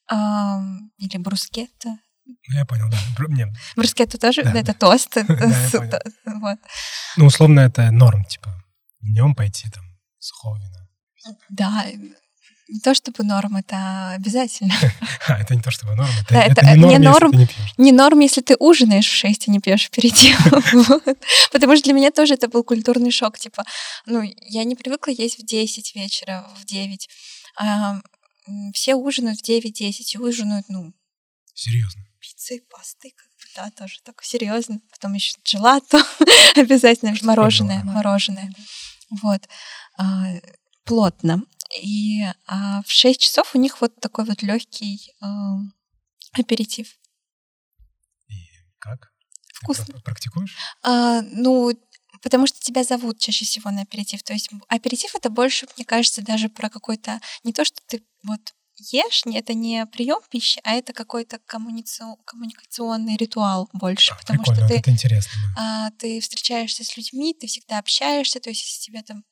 S3: Ам, или брускетта.
S2: Ну, я понял, да. Бр- не,
S3: Брускетта тоже,
S2: Да,
S3: да, это тост. [laughs] вот.
S2: Ну, условно, это норм, типа, днем пойти там сухого вина.
S3: Да, не то чтобы норм, это обязательно. [laughs]
S2: А, это не то чтобы норм, это,
S3: Да,
S2: это
S3: это
S2: не
S3: не
S2: норм, если
S3: норм.
S2: ты не пьешь.
S3: Не норм, если ты ужинаешь в 6, а не пьешь аперитив. [laughs] [laughs] Вот. Потому что для меня тоже это был культурный шок. Типа, ну, я не привыкла есть в 10 вечера, в 9. А, все ужинают в 9-10 и ужинают, ну,
S2: Серьезно.
S3: пиццей, пастой, как бы, да, тоже так серьезно. Потом еще джелато обязательно, мороженое, мороженое. Вот. А, Плотно. И а, в 6 часов у них вот такой вот легкий аперитив.
S2: И как? Ты
S3: Вкусно.
S2: пр- Практикуешь?
S3: А, ну, потому что тебя зовут чаще всего на аперитив. То есть аперитив это больше, мне кажется, даже про какой-то не то, что ты вот ешь, это не прием пищи, а это какой-то коммуници- коммуникационный ритуал больше, потому
S2: прикольно,
S3: что ты
S2: это интересно. да.
S3: а, ты встречаешься с людьми, ты всегда общаешься, то есть если тебя там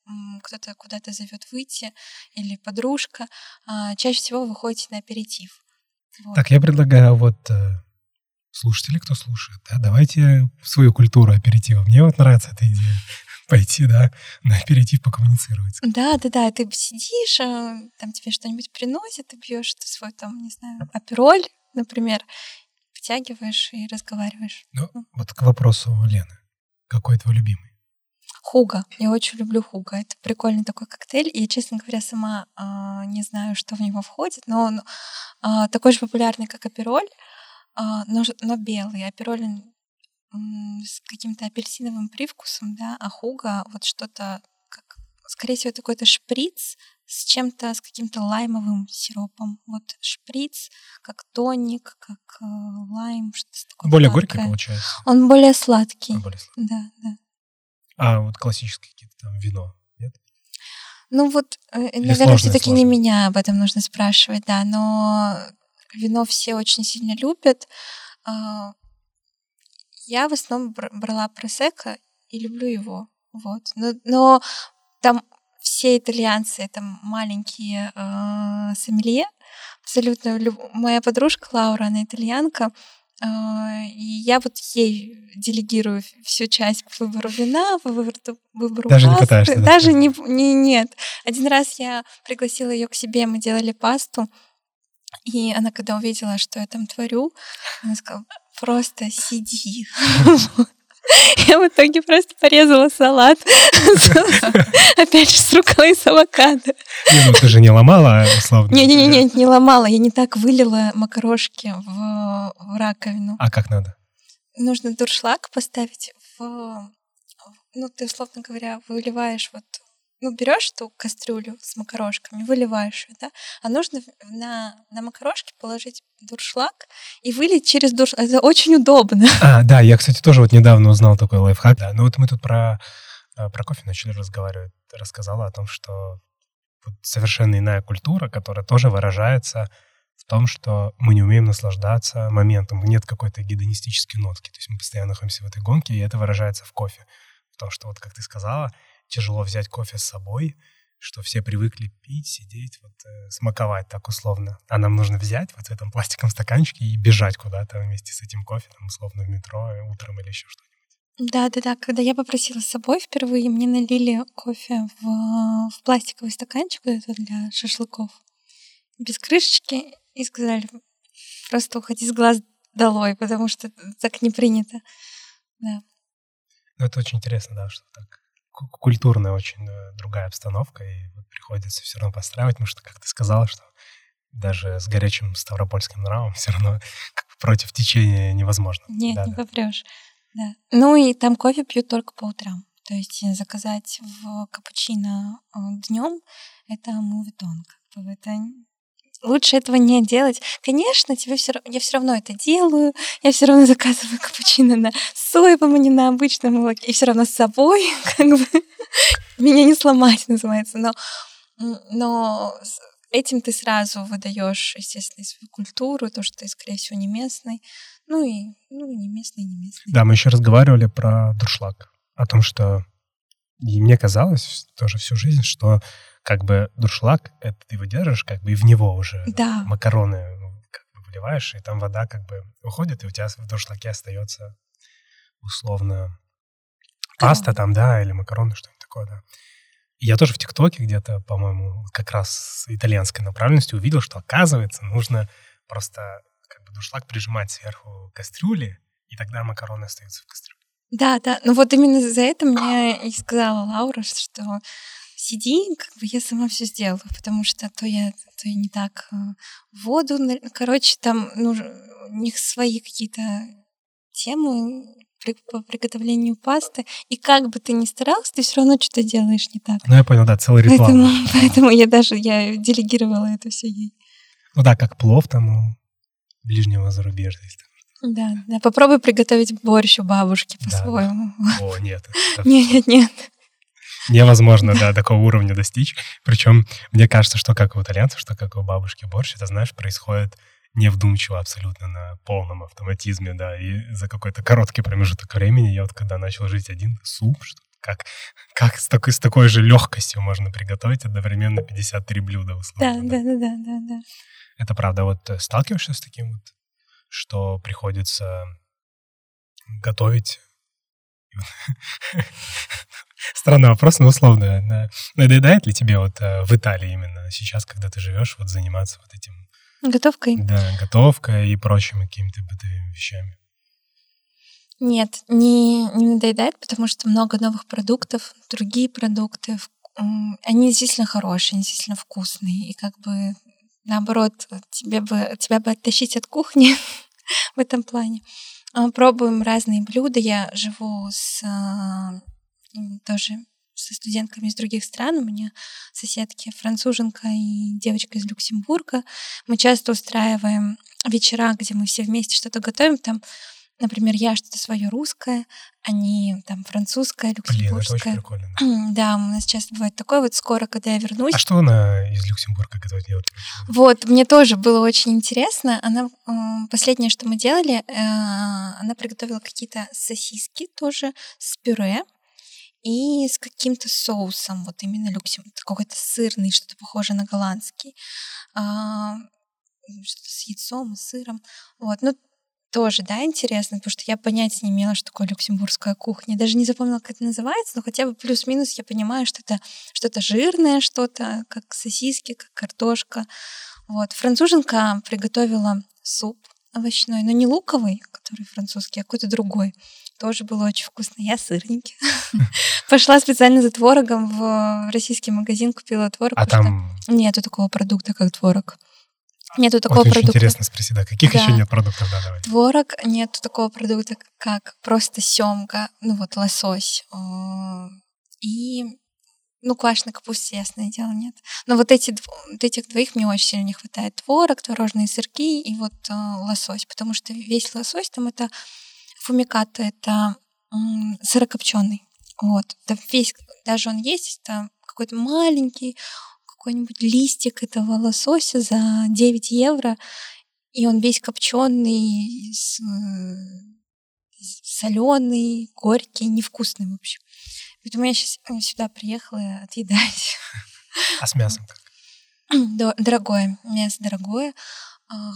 S3: кто-то куда-то зовет выйти или подружка, а, чаще всего вы выходите на аперитив. Вот.
S2: Так, я предлагаю вот э, слушатели, кто слушает, да, давайте свою культуру аперитива. Мне вот нравится эта идея. Пойти, да, [laughs] на аперитив покоммуницировать.
S3: Да, да, да, ты сидишь, а, там тебе что-нибудь приносят, ты пьешь свой там, не знаю, апероль, например, втягиваешь и разговариваешь.
S2: Ну, вот к вопросу Лены. Какой твой любимый?
S3: Хуга. Я очень люблю хуга. Это прикольный такой коктейль. И, честно говоря, сама а, не знаю, что в него входит, но он а, такой же популярный, как апероль, а, но, но белый. Апероль с каким-то апельсиновым привкусом, да, а хуга вот что-то, как, скорее всего, это какой-то шприц с чем-то, с каким-то лаймовым сиропом. Вот шприц, как тоник, как э, лайм, что-то такое.
S2: Более горький получается?
S3: Он более сладкий.
S2: А, более сладкий.
S3: Да, да.
S2: А вот классические какие-то там вино, нет?
S3: Ну вот, э, наверное, все-таки не меня об этом нужно спрашивать, да, но вино все очень сильно любят. А, Я в основном бр- брала просека и люблю его, вот. Но, но там все итальянцы это маленькие э, сомелье, абсолютно. люб- Моя подружка Лаура, она итальянка, э, и я вот ей делегирую всю часть по выбору вина, по выбору, выбору
S2: Даже не
S3: пасты.
S2: пытаешься, да,
S3: Даже не, не нет. Один раз я пригласила ее к себе, мы делали пасту, и она, когда увидела, что я там творю, она сказала, просто сиди. [laughs] Я в итоге просто порезала салат. [laughs] Опять же, с рукой из авокадо.
S2: Не, ну ты же не ломала, условно.
S3: Не-не-не, не ломала. Я не так вылила макарошки в, в раковину.
S2: А как надо?
S3: Нужно дуршлаг поставить в... Ну, ты, условно говоря, выливаешь вот... Ну, берешь эту кастрюлю с макарошками, выливаешь ее, да? А нужно на, на макарошки положить дуршлаг и вылить через дуршлаг. Это очень удобно.
S2: А, да, я, кстати, тоже вот недавно узнал такой лайфхак. Да, ну вот мы тут про, э, про кофе начали разговаривать. Рассказала о том, что совершенно иная культура, которая тоже выражается в том, что мы не умеем наслаждаться моментом. Нет какой-то гедонистической нотки. То есть мы постоянно находимся в этой гонке, и это выражается в кофе. В том, что вот, как ты сказала, тяжело взять кофе с собой, что все привыкли пить, сидеть, вот э, смаковать так условно. А нам нужно взять вот в этом пластиковом стаканчике и бежать куда-то вместе с этим кофе, там, условно, в метро э, утром или еще что-нибудь.
S3: Да-да-да, когда я попросила с собой впервые, мне налили кофе в, в пластиковый стаканчик, это для шашлыков, без крышечки, и сказали, просто уходи с глаз долой, потому что так не принято. Да.
S2: Ну, это очень интересно, да, что так культурная очень э, другая обстановка, и приходится все равно подстраивать, потому что, как ты сказала, что даже с горячим ставропольским нравом [laughs] все равно как бы против течения невозможно.
S3: Нет,
S2: да,
S3: не
S2: да.
S3: попрешь. Да. Ну и там кофе пьют только по утрам. То есть э, заказать в капучино днем это мувитон. Как бы это лучше этого не делать. Конечно, тебе все, я все равно это делаю, я все равно заказываю [laughs] капучино на соевом, а не на обычном молоке, и все равно с собой, [laughs] как бы меня не сломать называется, но но этим ты сразу выдаешь, естественно, свою культуру, то, что ты, скорее всего, не местный. Ну и ну, не местный, не местный.
S2: Да, мы еще разговаривали про дуршлаг, о том, что и мне казалось тоже всю жизнь, что как бы дуршлаг, это ты его держишь, как бы и в него уже
S3: да.
S2: макароны ну, как бы вливаешь, и там вода как бы уходит, и у тебя в дуршлаге остается условно паста там, да, или макароны, что-нибудь такое, да. Я тоже в ТикТоке где-то, по-моему, как раз с итальянской направленностью увидел, что, оказывается, нужно просто как бы дуршлаг прижимать сверху кастрюли, и тогда макароны остаются в кастрюле.
S3: Да, да. Ну вот именно за это мне и сказала Лаура, что сиди, как бы я сама все сделаю, потому что то я, то я не так э, воду, короче, там ну, у них свои какие-то темы при, по приготовлению пасты, и как бы ты ни старался, ты все равно что-то делаешь не так.
S2: Ну, я понял, да, целый ритуал.
S3: Поэтому, поэтому я даже я делегировала это все ей.
S2: Ну да, как плов там у ближнего зарубежья.
S3: Да, да, попробуй приготовить борщ у бабушки по-своему.
S2: Да, да. О, нет. [laughs]
S3: Нет, нет, нет.
S2: Невозможно, да, такого уровня достичь. Причем мне кажется, что как у итальянцев, что как у бабушки борщ, это, знаешь, происходит невдумчиво абсолютно на полном автоматизме, да, и за какой-то короткий промежуток времени я вот когда начал жить один, суп, что как, как с, такой, с такой же легкостью можно приготовить одновременно 53 блюда, условно.
S3: Да, да, да, да, да, да.
S2: Это правда. Вот э, сталкиваешься с таким вот, что приходится готовить Странный вопрос, но условно. Надоедает ли тебе вот э, в Италии именно сейчас, когда ты живешь, вот заниматься вот этим
S3: Готовкой?
S2: Да, готовкой и прочими какими-то бытовыми вещами.
S3: Нет, не, не надоедает, потому что много новых продуктов, другие продукты, они действительно хорошие, они действительно вкусные. И как бы наоборот, тебе бы, тебя бы оттащить от кухни [laughs] в этом плане. А, пробуем разные блюда. Я живу с а, тоже со студентками из других стран. У меня соседки француженка и девочка из Люксембурга. Мы часто устраиваем вечера, где мы все вместе что-то готовим. Там, например, я что-то свое русское, они там французское, люксембургское.
S2: Блин, это очень прикольно.
S3: Да, у нас часто бывает такое. Вот скоро, когда я вернусь...
S2: А что она из Люксембурга готовит? Я
S3: вот, мне тоже было очень интересно. Она последнее, что мы делали, э, она приготовила какие-то сосиски тоже с пюре и с каким-то соусом, вот именно люксем, какой-то сырный, что-то похожее на голландский, а, что-то с яйцом, с сыром. Вот, ну, тоже, да, интересно, потому что я понятия не имела, что такое люксембургская кухня. Даже не запомнила, как это называется, но хотя бы плюс-минус я понимаю, что это что-то жирное, что-то, как сосиски, как картошка. Вот. Француженка приготовила суп овощной, но не луковый, который французский, а какой-то другой. Тоже было очень вкусно. Я сырненький. [laughs] Пошла специально за творогом в российский магазин, купила творог.
S2: А там...
S3: Нету такого продукта, как творог. Нету такого
S2: вот
S3: продукта.
S2: Очень интересно спросить, да, каких да. еще нет продуктов, да, давай.
S3: Творог, нету такого продукта, как просто семга, ну вот лосось. И ну, квашеной капусты, ясное дело, нет. Но вот, эти, вот этих двоих мне очень сильно не хватает. Творог, творожные сырки и вот э, лосось. Потому что весь лосось там это фумиката, это сырокопченый. Вот. Это весь, даже он есть, это какой-то маленький какой-нибудь листик этого лосося за 9 евро, и он весь копченый, соленый, горький, невкусный, в общем. Поэтому я сейчас сюда приехала отъедать.
S2: А с мясом как? [clears throat]
S3: Дорогое. Мясо дорогое. А,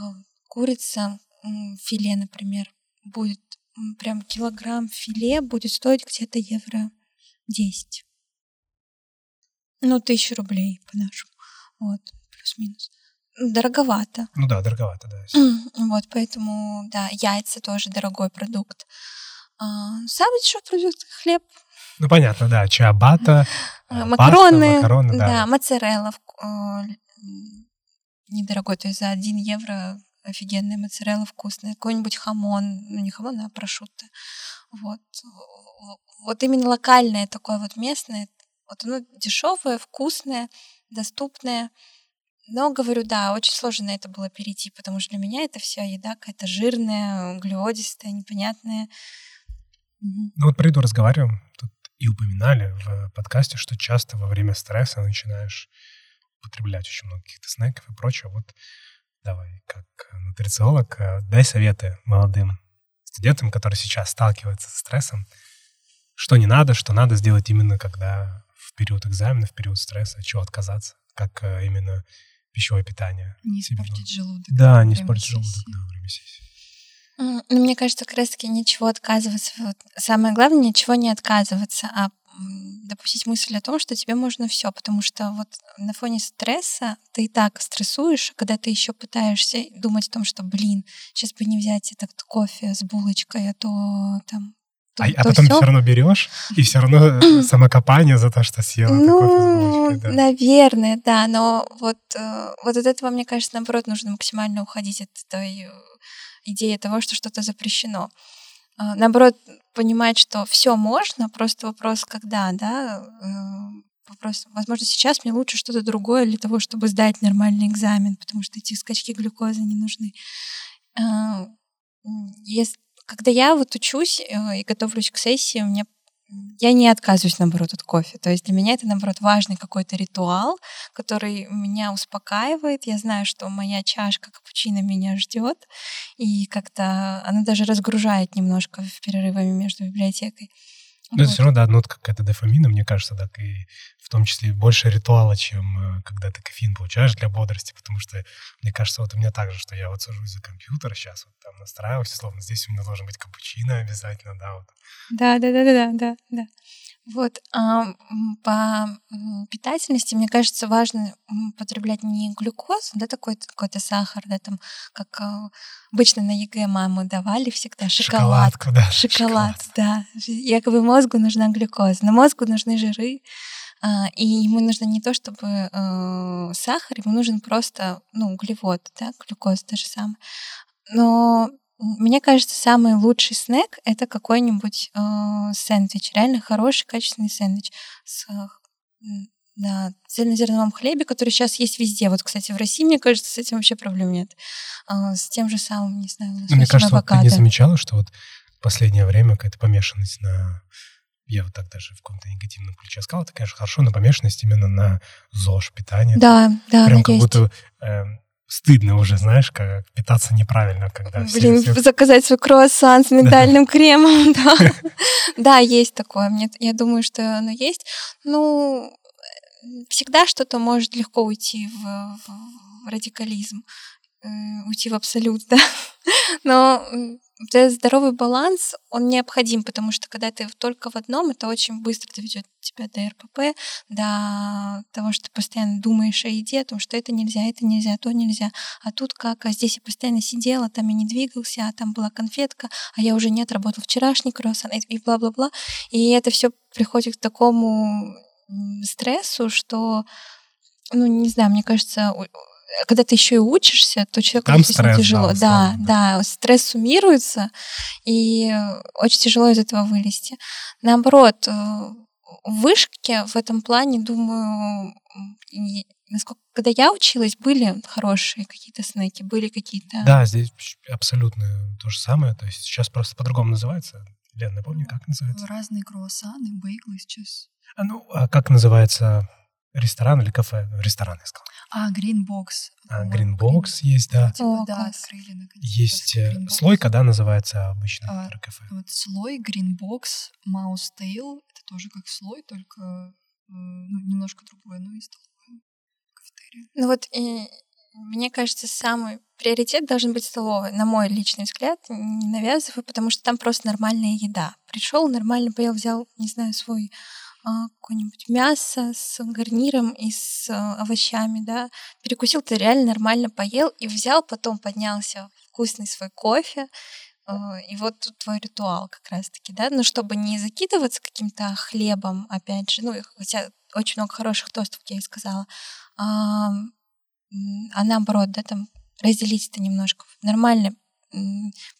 S3: курица, филе, например, будет прям килограмм филе будет стоить где-то евро 10. Ну, тысячу рублей по-нашему. Вот, плюс-минус. Дороговато.
S2: Ну да, дороговато, да.
S3: Вот, поэтому, да, яйца тоже дорогой продукт. А, самый дешевый продукт — хлеб.
S2: Ну, понятно, да, чиабата,
S3: макароны,
S2: паста, макароны,
S3: да.
S2: да.
S3: моцарелла, недорогой, то есть за 1 евро офигенная моцарелла вкусная, какой-нибудь хамон, ну не хамон, а прошутто. Вот. Вот именно локальное такое вот местное, вот оно дешевое, вкусное, доступное. Но, говорю, да, очень сложно на это было перейти, потому что для меня это вся еда какая-то жирная, углеводистая, непонятная.
S2: Ну вот про еду разговариваем, тут и упоминали в подкасте, что часто во время стресса начинаешь употреблять очень много каких-то снеков и прочего. Вот давай, как нутрициолог, э, дай советы молодым студентам, которые сейчас сталкиваются с стрессом, что не надо, что надо сделать именно когда период экзамена, в период стресса, чего отказаться, как э, именно пищевое питание.
S1: Не испортить желудок.
S2: Да, не испортить желудок да, во время сессии.
S3: Ну, мне кажется, как раз-таки ничего отказываться. Вот самое главное, ничего не отказываться, а допустить мысль о том, что тебе можно все, потому что вот на фоне стресса ты и так стрессуешь, а когда ты еще пытаешься думать о том, что, блин, сейчас бы не взять этот кофе с булочкой, а то там
S2: то, а, то а потом ты все равно берешь, и все равно самокопание за то, что съела ну. Да.
S3: Наверное, да, но вот, э, вот от этого, мне кажется, наоборот, нужно максимально уходить от той э, идеи того, что что-то запрещено. А, наоборот, понимать, что все можно, просто вопрос, когда, да, э, вопрос, возможно, сейчас мне лучше что-то другое для того, чтобы сдать нормальный экзамен, потому что эти скачки глюкозы не нужны. А, если, когда я вот учусь э, и готовлюсь к сессии, у меня я не отказываюсь, наоборот, от кофе. То есть для меня это, наоборот, важный какой-то ритуал, который меня успокаивает. Я знаю, что моя чашка капучино меня ждет, и как-то она даже разгружает немножко перерывами между библиотекой.
S2: Ну, вот. это все равно, да, нотка какая-то дофамина, мне кажется, так и в том числе больше ритуала, чем э, когда ты кофеин получаешь для бодрости, потому что, мне кажется, вот у меня так же, что я вот сажусь за компьютер сейчас, вот там настраиваюсь, словно здесь у меня должен быть капучино обязательно, да, вот.
S3: Да, да, да, да, да, да. Вот, а, по питательности, мне кажется, важно потреблять не глюкозу, да, такой какой-то сахар, да, там, как а, обычно на ЕГЭ мамы давали всегда, шоколад. Шоколадку, да. Шоколад, шоколад. да. Якобы мозгу нужна глюкоза, но мозгу нужны жиры, а, и ему нужно не то, чтобы э, сахар, ему нужен просто, ну, углевод, да, глюкоза та же самая. Но мне кажется, самый лучший снэк это какой-нибудь э, сэндвич, реально хороший, качественный сэндвич с на цельнозерновом хлебе, который сейчас есть везде. Вот, кстати, в России, мне кажется, с этим вообще проблем нет. А, с тем же самым, не знаю,
S2: ну, Мне кажется, вот ты не замечала, что вот в последнее время какая-то помешанность на... Я вот так даже в каком-то негативном ключе сказал, это, конечно, хорошо, но помешанность именно на ЗОЖ, питание.
S3: Да, да,
S2: Прям как есть. будто э, стыдно уже, знаешь, как питаться неправильно, когда
S3: Блин, все... заказать свой круассан с миндальным кремом, [laughs] да. Да, есть такое. Мне, я думаю, что оно есть. Ну, всегда что-то может легко уйти в, в радикализм, э, уйти в абсолют, [laughs] да. Но этот здоровый баланс, он необходим, потому что когда ты только в одном, это очень быстро доведет тебя до РПП, до того, что ты постоянно думаешь о еде, о том, что это нельзя, это нельзя, то нельзя. А тут как, а здесь я постоянно сидела, там я не двигался, а там была конфетка, а я уже не отработал вчерашний круассан, и бла-бла-бла. И это все приходит к такому стрессу, что, ну, не знаю, мне кажется, когда ты еще и учишься, то человеку Там стресс, тяжело. Да, да, да, стресс суммируется, и очень тяжело из этого вылезти. Наоборот, э, в вышке в этом плане, думаю, насколько, когда я училась, были хорошие какие-то снеки, были какие-то...
S2: Да, здесь абсолютно то же самое. То есть сейчас просто по-другому называется. Лен, напомни, как называется?
S1: Разные круассаны, бейглы сейчас.
S2: А ну, а как называется ресторан или кафе? Ресторан, я сказал.
S1: А, Greenbox.
S2: А, Greenbox есть, да.
S1: Типа, да, открыли наконец
S2: Есть э, Greenbox. слойка, да, называется обычно а, кафе.
S1: Вот слой, Greenbox, Mouse Tail. Это тоже как слой, только э, ну, немножко другое, но и столовая кафетерия.
S3: Ну вот и мне кажется, самый приоритет должен быть столовой, на мой личный взгляд, не навязываю, потому что там просто нормальная еда. Пришел, нормально поел, взял, не знаю, свой какое-нибудь мясо с гарниром и с а, овощами, да, перекусил, ты реально нормально поел и взял, потом поднялся вкусный свой кофе, а, и вот тут твой ритуал как раз-таки, да, но чтобы не закидываться каким-то хлебом, опять же, ну, хотя очень много хороших тостов, я и сказала, а наоборот, да, там разделить это немножко. Нормально,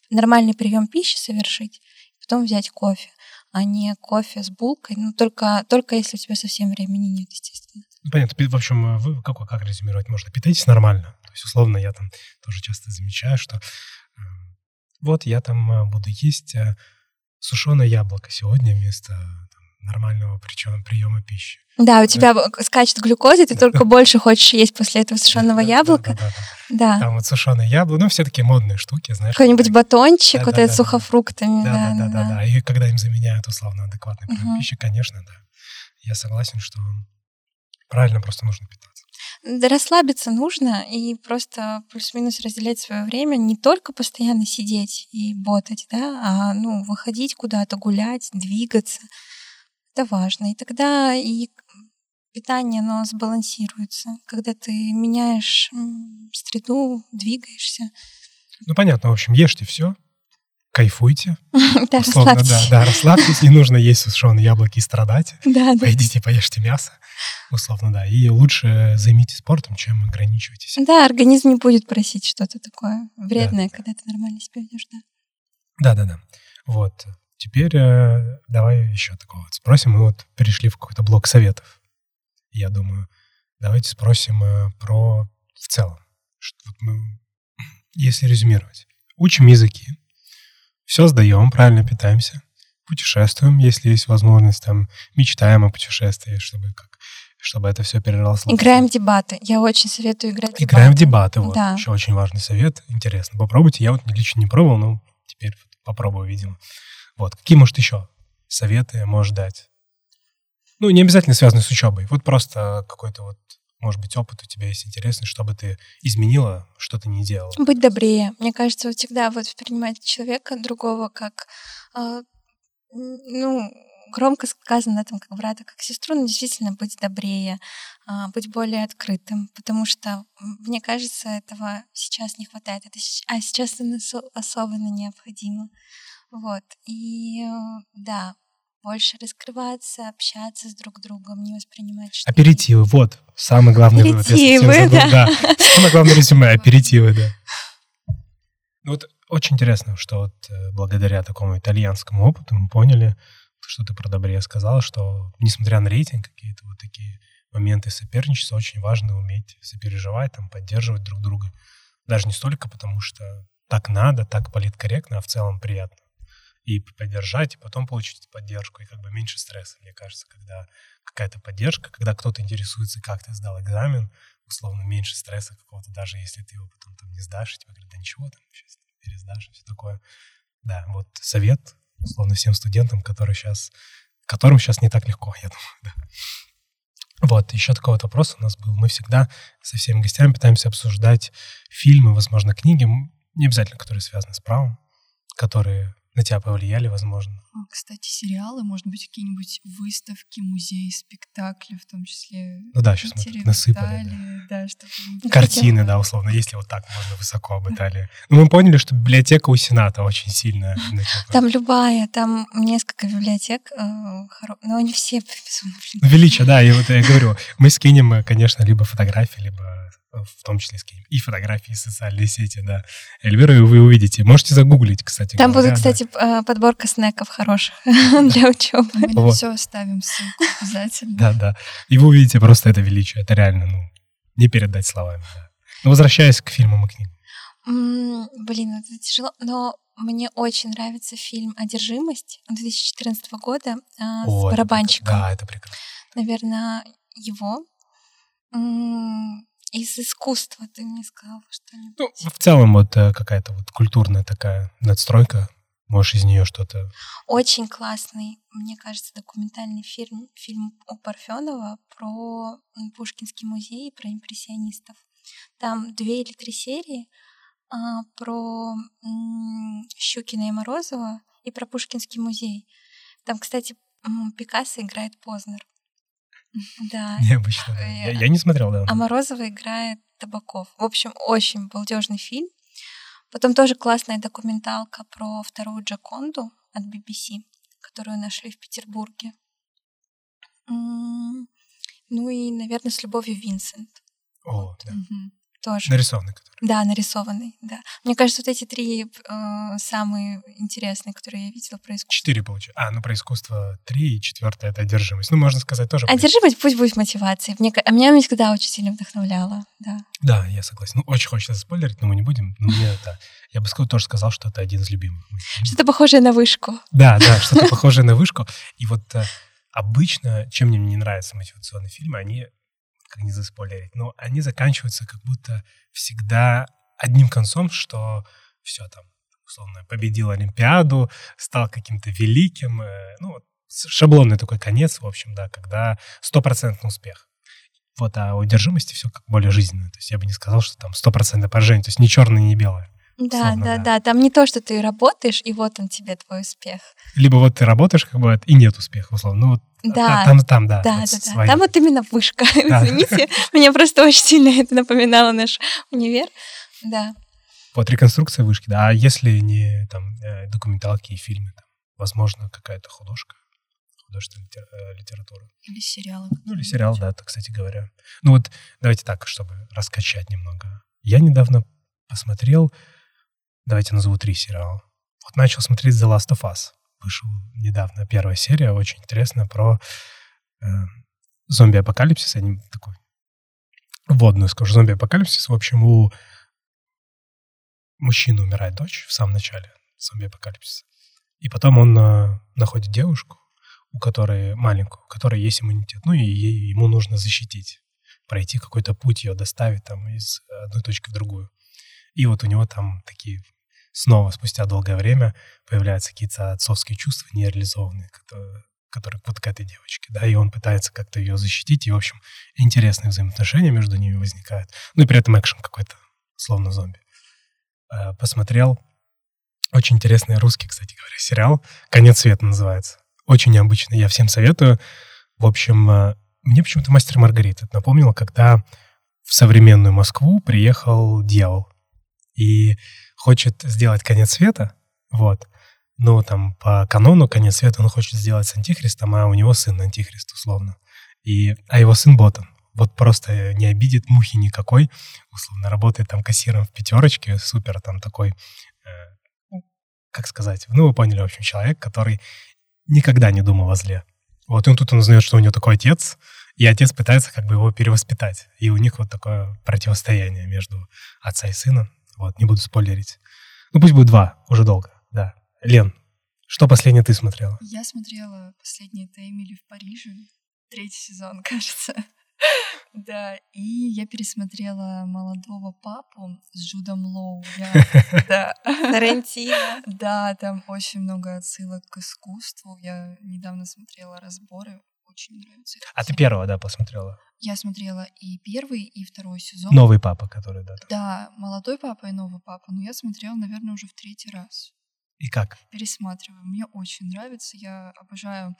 S3: нормальный прием пищи совершить, потом взять кофе, а не кофе с булкой, ну, только, только если у тебя совсем времени нет, естественно.
S2: Понятно. В общем, вы как, как резюмировать можно? Питайтесь нормально. То есть, условно, я там тоже часто замечаю, что э, вот я там э, буду есть э, сушеное яблоко сегодня вместо нормального причем приема пищи.
S3: Да, у тебя да. скачет глюкоза, ты только [laughs] больше хочешь есть после этого сушеного яблока.
S2: Да, Там вот сушеное яблоко, ну, все такие модные штуки, знаешь.
S3: Какой-нибудь батончик, вот этот сухофруктами.
S2: Да, да, да, да. И когда им заменяют условно адекватный прием пищи, конечно, да. Я согласен, что правильно просто нужно питаться.
S3: Да расслабиться нужно и просто плюс-минус разделять свое время, не только постоянно сидеть и ботать, да, а ну, выходить куда-то, гулять, двигаться это важно. И тогда и питание, оно сбалансируется, когда ты меняешь среду, двигаешься.
S2: Ну, понятно, в общем, ешьте все, кайфуйте. [laughs]
S3: Да, Условно,
S2: расслабьтесь. Да, да, расслабьтесь, не нужно есть сушеные яблоки и страдать. [laughs] Да, да. Пойдите, поешьте мясо, условно, да. И лучше займитесь спортом, чем ограничивайтесь.
S3: Да, организм не будет просить что-то такое вредное, да. когда ты нормально себя ведешь, да.
S2: Да, да, да. Вот. Теперь э, давай еще такого вот спросим. Мы вот перешли в какой-то блок советов. Я думаю, давайте спросим э, про в целом. Что вот мы, если резюмировать, учим языки, все сдаем, правильно питаемся, путешествуем, если есть возможность, там, мечтаем о путешествии, чтобы как чтобы это все переросло.
S3: Играем в дебаты. Я очень советую играть в
S2: дебаты. Играем в дебаты, вот. Да. Еще очень важный совет. Интересно. Попробуйте. Я вот лично не пробовал, но теперь попробую, видимо. Вот. Какие, может, еще советы можешь дать? Ну, не обязательно связанные с учебой. Вот просто какой-то вот, может быть, опыт у тебя есть интересный, чтобы ты изменила, что ты не делала.
S3: Быть добрее. Мне кажется, всегда вот воспринимать человека другого как, э, ну, громко сказано там, как брата, как сестру, но действительно быть добрее, э, быть более открытым, потому что, мне кажется, этого сейчас не хватает, это, а сейчас это особенно необходимо. Вот. И э, да, больше раскрываться, общаться с друг другом, не воспринимать что
S2: Аперитивы, вот, самый главный
S3: Аперитивы, вывод. Да.
S2: да. Самое главное резюме, аперитивы, да. Ну вот очень интересно, что вот э, благодаря такому итальянскому опыту мы поняли, что ты про Добре сказал, что несмотря на рейтинг, какие-то вот такие моменты соперничества, очень важно уметь сопереживать, там, поддерживать друг друга. Даже не столько потому, что так надо, так политкорректно, а в целом приятно и поддержать, и потом получить поддержку, и как бы меньше стресса, мне кажется, когда какая-то поддержка, когда кто-то интересуется, как ты сдал экзамен, условно, меньше стресса какого-то, даже если ты его потом там не сдашь, и тебе говорят, да ничего, там сейчас пересдашь, и все такое. Да, вот совет, условно, всем студентам, которые сейчас, которым сейчас не так легко, я думаю, да. Вот, еще такой вот вопрос у нас был. Мы всегда со всеми гостями пытаемся обсуждать фильмы, возможно, книги, не обязательно, которые связаны с правом, которые на тебя повлияли, возможно.
S1: А, кстати, сериалы, может быть, какие-нибудь выставки, музеи, спектакли, в том числе.
S2: Ну да, сейчас мы насыпали. Да. да чтобы... Картины, да, условно, если вот так можно высоко об Италии. Ну, мы поняли, что библиотека у Сената очень сильная. [laughs]
S3: Там любая, там несколько библиотек, э, но они все [laughs] безумно
S2: Величие, да, и вот я говорю, мы скинем, э, конечно, либо фотографии, либо в том числе. И фотографии, и социальные сети, да. Эльвира вы увидите. Можете загуглить, кстати.
S3: Там говоря, будет, кстати, да. подборка снеков хороших [laughs] для учебы.
S1: Мы вот. все оставим ссылку обязательно.
S2: Да, да. И вы увидите просто это величие. Это реально, ну, не передать словами. Да. Но возвращаясь к фильмам и книгам.
S3: Блин, это тяжело, но мне очень нравится фильм «Одержимость» 2014 года О, с барабанщиком.
S2: да, это прекрасно.
S3: Наверное, его. Из искусства ты мне сказал что-нибудь.
S2: Ну, в целом вот э, какая-то вот культурная такая надстройка. Можешь из нее что-то...
S3: Очень классный, мне кажется, документальный фильм, фильм у Парфенова про Пушкинский музей, про импрессионистов. Там две или три серии а, про м, Щукина и Морозова и про Пушкинский музей. Там, кстати, Пикассо играет Познер. Да. [laughs]
S2: Необычно. Да. Я, я не смотрел, да.
S3: А Морозова играет Табаков. В общем, очень балдежный фильм. Потом тоже классная документалка про вторую Джаконду от BBC, которую нашли в Петербурге. Ну и, наверное, с любовью Винсент.
S2: О, вот. да. Угу.
S3: Тоже.
S2: Нарисованный который.
S3: Да, нарисованный, да. Мне кажется, вот эти три э, самые интересные, которые я видела про искусство.
S2: Четыре получается. А, ну про искусство три, и четвертое — это одержимость. Ну, можно сказать, тоже...
S3: Одержимость пусть будет мотивацией. Мне, а меня она всегда очень сильно вдохновляла, да.
S2: Да, я согласен. Ну, очень хочется спойлерить, но мы не будем. Но мне это... Я бы тоже сказал, что это один из любимых.
S3: Что-то похожее на вышку.
S2: Да, да, что-то [laughs] похожее на вышку. И вот э, обычно, чем мне не нравятся мотивационные фильмы, они, как не заспойлерить, но они заканчиваются как будто всегда одним концом, что все там, условно, победил Олимпиаду, стал каким-то великим. э, ну, шаблонный такой конец, в общем, да, когда стопроцентный успех. Вот, а у одержимости все как более жизненно. То есть я бы не сказал, что там стопроцентное поражение, то есть ни черное, ни белое.
S3: Да, да,
S2: да.
S3: да. Там не то, что ты работаешь, и вот он тебе твой успех.
S2: Либо вот ты работаешь, как бы, и нет успеха, условно. Ну, вот
S3: Да.
S2: та- там, там, да.
S3: Да,
S2: вот
S3: да, да. Там вот именно вышка. [laughs]
S2: Да.
S3: Извините, мне просто очень сильно это напоминало наш универ. Да.
S2: Вот реконструкция вышки, да. А если не там э, документалки и фильмы, там, возможно, какая-то художка, художественная э, литература.
S1: Или сериалы.
S2: Ну, или сериал, да, это, кстати говоря. Ну вот, давайте так, чтобы раскачать немного. Я недавно посмотрел, давайте назову три сериала. Вот начал смотреть The Last of Us. Вышел недавно первая серия, очень интересная, про э, зомби-апокалипсис. Они такой вводную скажу. Зомби-апокалипсис, в общем, у мужчины умирает дочь в самом начале зомби-апокалипсиса. И потом он э, находит девушку, у которой маленькую, у которой есть иммунитет. Ну и ей- ему нужно защитить, пройти какой-то путь, ее доставить там из одной точки в другую. И вот у него там такие снова спустя долгое время появляются какие-то отцовские чувства нереализованные, которые, которые вот к этой девочке, да, и он пытается как-то ее защитить, и, в общем, интересные взаимоотношения между ними возникают. Ну и при этом экшен какой-то, словно зомби. Э, Посмотрел очень интересный русский, кстати говоря, сериал «Конец света» называется. Очень необычный, я всем советую. В общем, э, мне почему-то «Мастер Маргарита» это напомнило, когда в современную Москву приехал дьявол и хочет сделать конец света, вот. Ну, там, по канону конец света он хочет сделать с антихристом, а у него сын антихрист, условно. И, а его сын ботан. Вот просто не обидит мухи никакой. Условно, работает там кассиром в пятерочке, супер там такой, э, ну, как сказать, ну, вы поняли, в общем, человек, который никогда не думал о зле. Вот, и он тут он узнает, что у него такой отец, и отец пытается как бы его перевоспитать. И у них вот такое противостояние между отца и сына. Вот, не буду спойлерить. Ну, пусть будет два, уже долго, да. Лен, что последнее ты смотрела?
S1: Я смотрела последний это Эмили в Париже, третий сезон, [laughs] кажется. Да, и я пересмотрела «Молодого папу» с Джудом Лоу. [laughs] Да,
S3: Тарантино.
S1: да, там очень много отсылок к искусству. Я недавно смотрела разборы, очень нравится.
S2: А ты первого, да, посмотрела?
S1: Я смотрела и первый, и второй сезон.
S2: Новый папа, который, да. там.
S1: Да, «Молодой папа» и «Новый папа», но я смотрела, наверное, уже в третий раз.
S2: И как?
S1: пересматриваю. Мне очень нравится. Я обожаю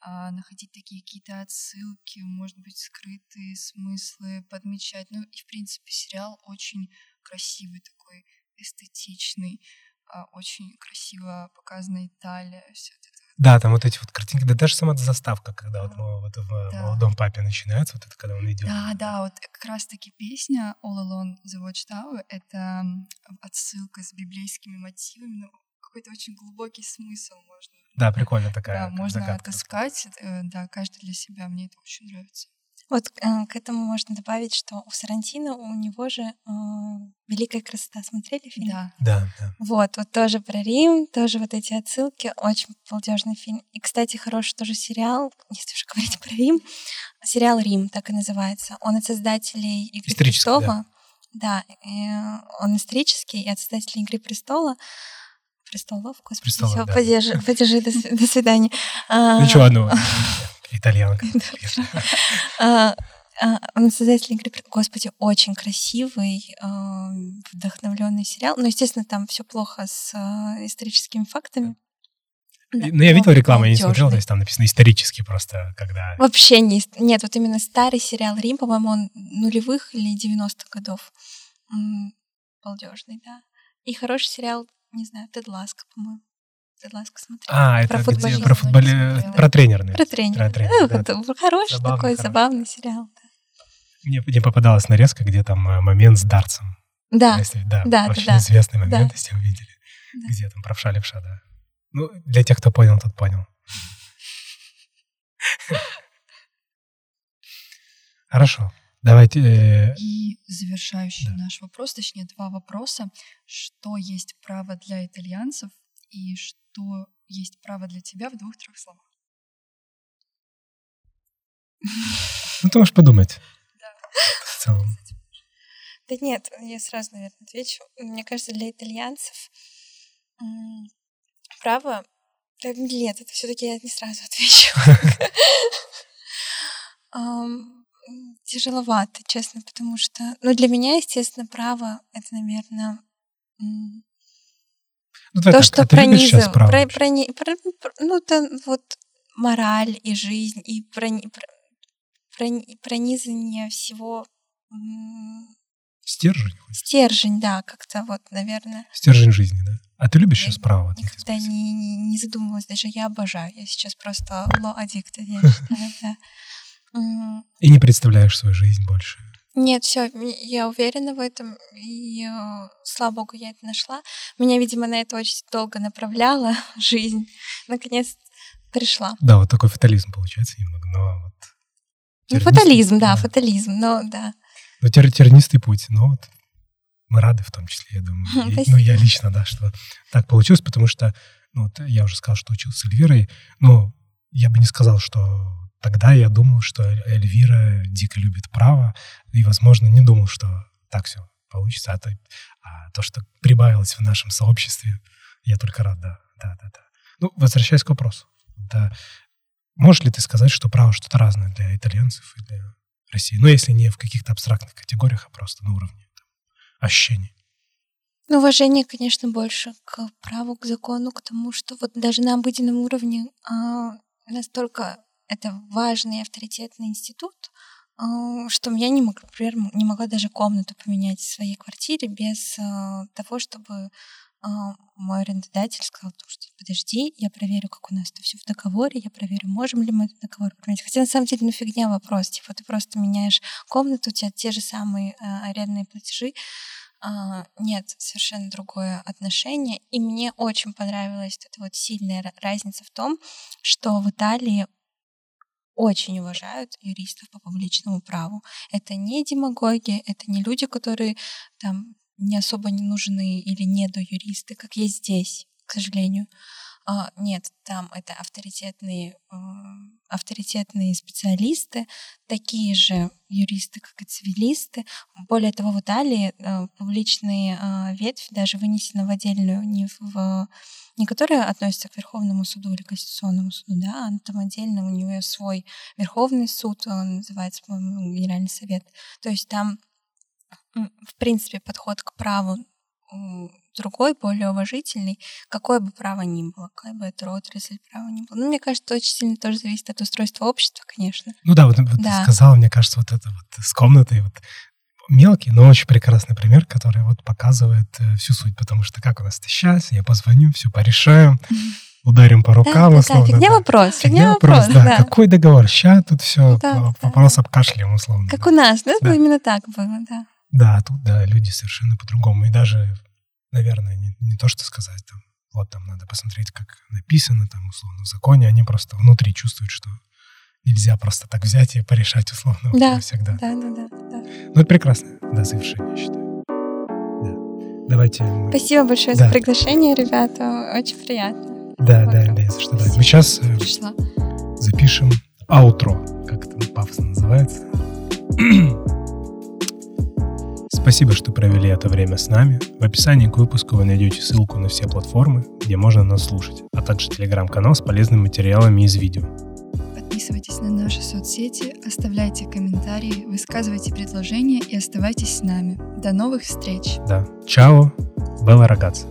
S1: а, находить такие какие-то отсылки, может быть, скрытые смыслы, подмечать. Ну и, в принципе, сериал очень красивый такой, эстетичный, а, очень красиво показана Италия, все это.
S2: Да, там вот эти вот картинки, да даже сама заставка, когда вот, вот в
S1: Да.
S2: молодом папе начинается, вот это когда он идет.
S1: Да, да, вот как раз-таки песня All Alone the Watchtower — это отсылка с библейскими мотивами, ну, какой-то очень глубокий смысл можно
S2: Да, прикольно такая.
S1: да, можно отыскать, э, да, каждый для себя, мне это очень нравится.
S3: Вот э, к этому можно добавить, что у Сарантино у него же э, «Великая красота». Смотрели фильм?
S1: Да.
S2: Да, да.
S3: Вот, вот тоже про Рим, тоже вот эти отсылки, очень балдежный фильм. И, кстати, хороший тоже сериал, если уже говорить про Рим, сериал «Рим», так и называется. Он от создателей «Игры
S2: Исторический,
S3: престолов». Да, и он исторический, и от создателей «Игры престола». Престолов, господи,
S2: Престолов,
S3: всё,
S2: да.
S3: подержи, подержи, до, до свидания. А,
S2: Ничего, ну, [laughs] итальянка. [laughs]
S3: А, а, Он создатель игры. Господи, очень красивый, вдохновленный сериал. Ну, естественно, там все плохо с а, историческими фактами. Да,
S2: Ну, я видел
S3: но
S2: рекламу, я не смотрел, то есть там написано исторически просто, когда...
S3: Вообще не... Нет, вот именно старый сериал «Рим», по-моему, он нулевых или 90-х годов. Балдежный, да. И хороший сериал, не знаю, Тед Ласко, по-моему. Тед Ласко смотрел.
S2: А,
S3: Про
S2: это где?
S3: футболиста
S2: Про футболе...
S1: смотрела.
S2: Про тренера, наверное.
S3: Про тренера.
S2: Про тренера,
S3: Э,
S2: да.
S3: это Хороший
S2: Забавный,
S3: такой,
S2: хороший.
S3: забавный сериал. да.
S2: Мне, мне попадалась нарезка, где там э, момент с дарцем.
S3: Да,
S2: Если- да,
S3: да,
S2: очень
S3: да,
S2: известный момент,
S3: да.
S2: если вы видели.
S3: Да.
S2: Где там правша левша, да. Ну, для тех, кто понял, тот понял. Хорошо. Давайте... э,
S1: И завершающий
S2: Да.
S1: наш вопрос, точнее два вопроса. Что есть право для итальянцев и что есть право для тебя в двух-трех словах?
S2: Ну, ты можешь подумать. В целом.
S3: Да нет, я сразу, наверное, отвечу. Мне кажется, для итальянцев право... Да нет, это все таки я не сразу [laughs] отвечу. Тяжеловато, честно, потому что... Ну, для меня, естественно, право — это, наверное,
S2: Ну,
S3: то,
S2: так,
S3: что пронизывает... про- про- про- ну, это вот мораль и жизнь, и прони- про- прони- пронизание всего
S2: Стержень?
S3: стержень, да, как-то вот, наверное.
S2: Стержень жизни, да? А ты любишь сейчас право?
S3: Никогда не, не, не задумывалась, даже я обожаю. Я сейчас просто ло аддикт, я считаю, да. [laughs]
S2: И не представляешь свою жизнь больше.
S3: Нет, все, я уверена в этом, и э, слава богу, я это нашла. Меня, видимо, на это очень долго направляла [laughs] жизнь. Наконец пришла.
S2: Да, вот такой фатализм получается немного, но вот...
S3: Ну, фатализм, да, фатализм, но да.
S2: Ну, тер- тернистый путь, но вот мы рады в том числе, я думаю. [laughs] И- ну, я лично, да, что так получилось, потому что, ну, вот я уже сказал, что учился с Эльвирой, но я бы не сказал, что тогда я думал, что Эль- Эльвира дико любит право, и, возможно, не думал, что так все получится, а то, а то, что прибавилось в нашем сообществе, я только рад, да, да, да, да. Ну, возвращаясь к вопросу, да, можешь ли ты сказать, что право что-то разное для итальянцев и для России? Ну, если не в каких-то абстрактных категориях, а просто на уровне там, ощущений.
S3: Ну, уважение, конечно, больше к праву, к закону, к тому, что вот даже на обыденном уровне а, настолько это важный авторитетный институт, а, что я не могла, например, не могла даже комнату поменять в своей квартире без а, того, чтобы а, мой арендодатель сказал, что подожди, я проверю, как у нас это все в договоре, я проверю, можем ли мы этот договор поменять. Хотя на самом деле, ну фигня вопрос, типа ты просто меняешь комнату, у тебя те же самые арендные платежи, а, нет, совершенно другое отношение. И мне очень понравилась эта вот сильная ра- разница в том, что в Италии очень уважают юристов по публичному праву. Это не демагоги, это не люди, которые там не особо не нужны или недоюристы, как есть здесь, к сожалению. А, нет, там это авторитетные, м, авторитетные специалисты, такие же юристы, как и цивилисты. Более того, в Италии э, публичные э, ветвь даже вынесена в отдельную, не в, не которая относится к Верховному суду или Конституционному суду, да, а там отдельно у нее свой Верховный суд, он называется, по-моему, Генеральный совет. То есть там, в принципе, подход к праву другой, более уважительный, какое бы право ни было, какая бы это отрасль права ни было. Ну, мне кажется, очень сильно тоже зависит от устройства общества, конечно.
S2: Ну да, вот, вот
S3: Да.
S2: ты сказала, мне кажется, вот это вот с комнатой, вот мелкий, но очень прекрасный пример, который вот показывает э, всю суть, потому что как у нас это сейчас, я позвоню, все порешаем, ударим по
S3: Да,
S2: рукам,
S3: да, да,
S2: условно.
S3: фигня
S2: да.
S3: вопрос, фигня
S2: Фигня
S3: вопрос,
S2: да.
S3: да.
S2: Какой договор? Сейчас тут все,
S3: Да, да,
S2: вопрос
S3: да.
S2: обкашляем, условно.
S3: Как
S2: да.
S3: у нас, да,
S2: Да.
S3: именно так было, да.
S2: Да, тут, да, люди совершенно по-другому. И даже, наверное, не, не то, что сказать, там, вот там надо посмотреть, как написано, там, условно, в законе, они просто внутри чувствуют, что нельзя просто так взять и порешать, условно,
S3: Да,
S2: всегда.
S3: Да, да, да, да.
S2: Ну, это прекрасно, да, завершение, я считаю. Да. Давайте мы...
S3: Спасибо большое
S2: Да.
S3: за приглашение, ребята. Очень приятно.
S2: Да, да, да, за что, да. Мы сейчас э,
S3: Пришла.
S2: запишем аутро, как это пафосно называется. [clears throat] Спасибо, что провели это время с нами. В описании к выпуску вы найдете ссылку на все платформы, где можно нас слушать, а также телеграм-канал с полезными материалами из видео.
S1: Подписывайтесь на наши соцсети, оставляйте комментарии, высказывайте предложения и оставайтесь с нами. До новых встреч!
S2: Да. Чао, Белла Рагаци.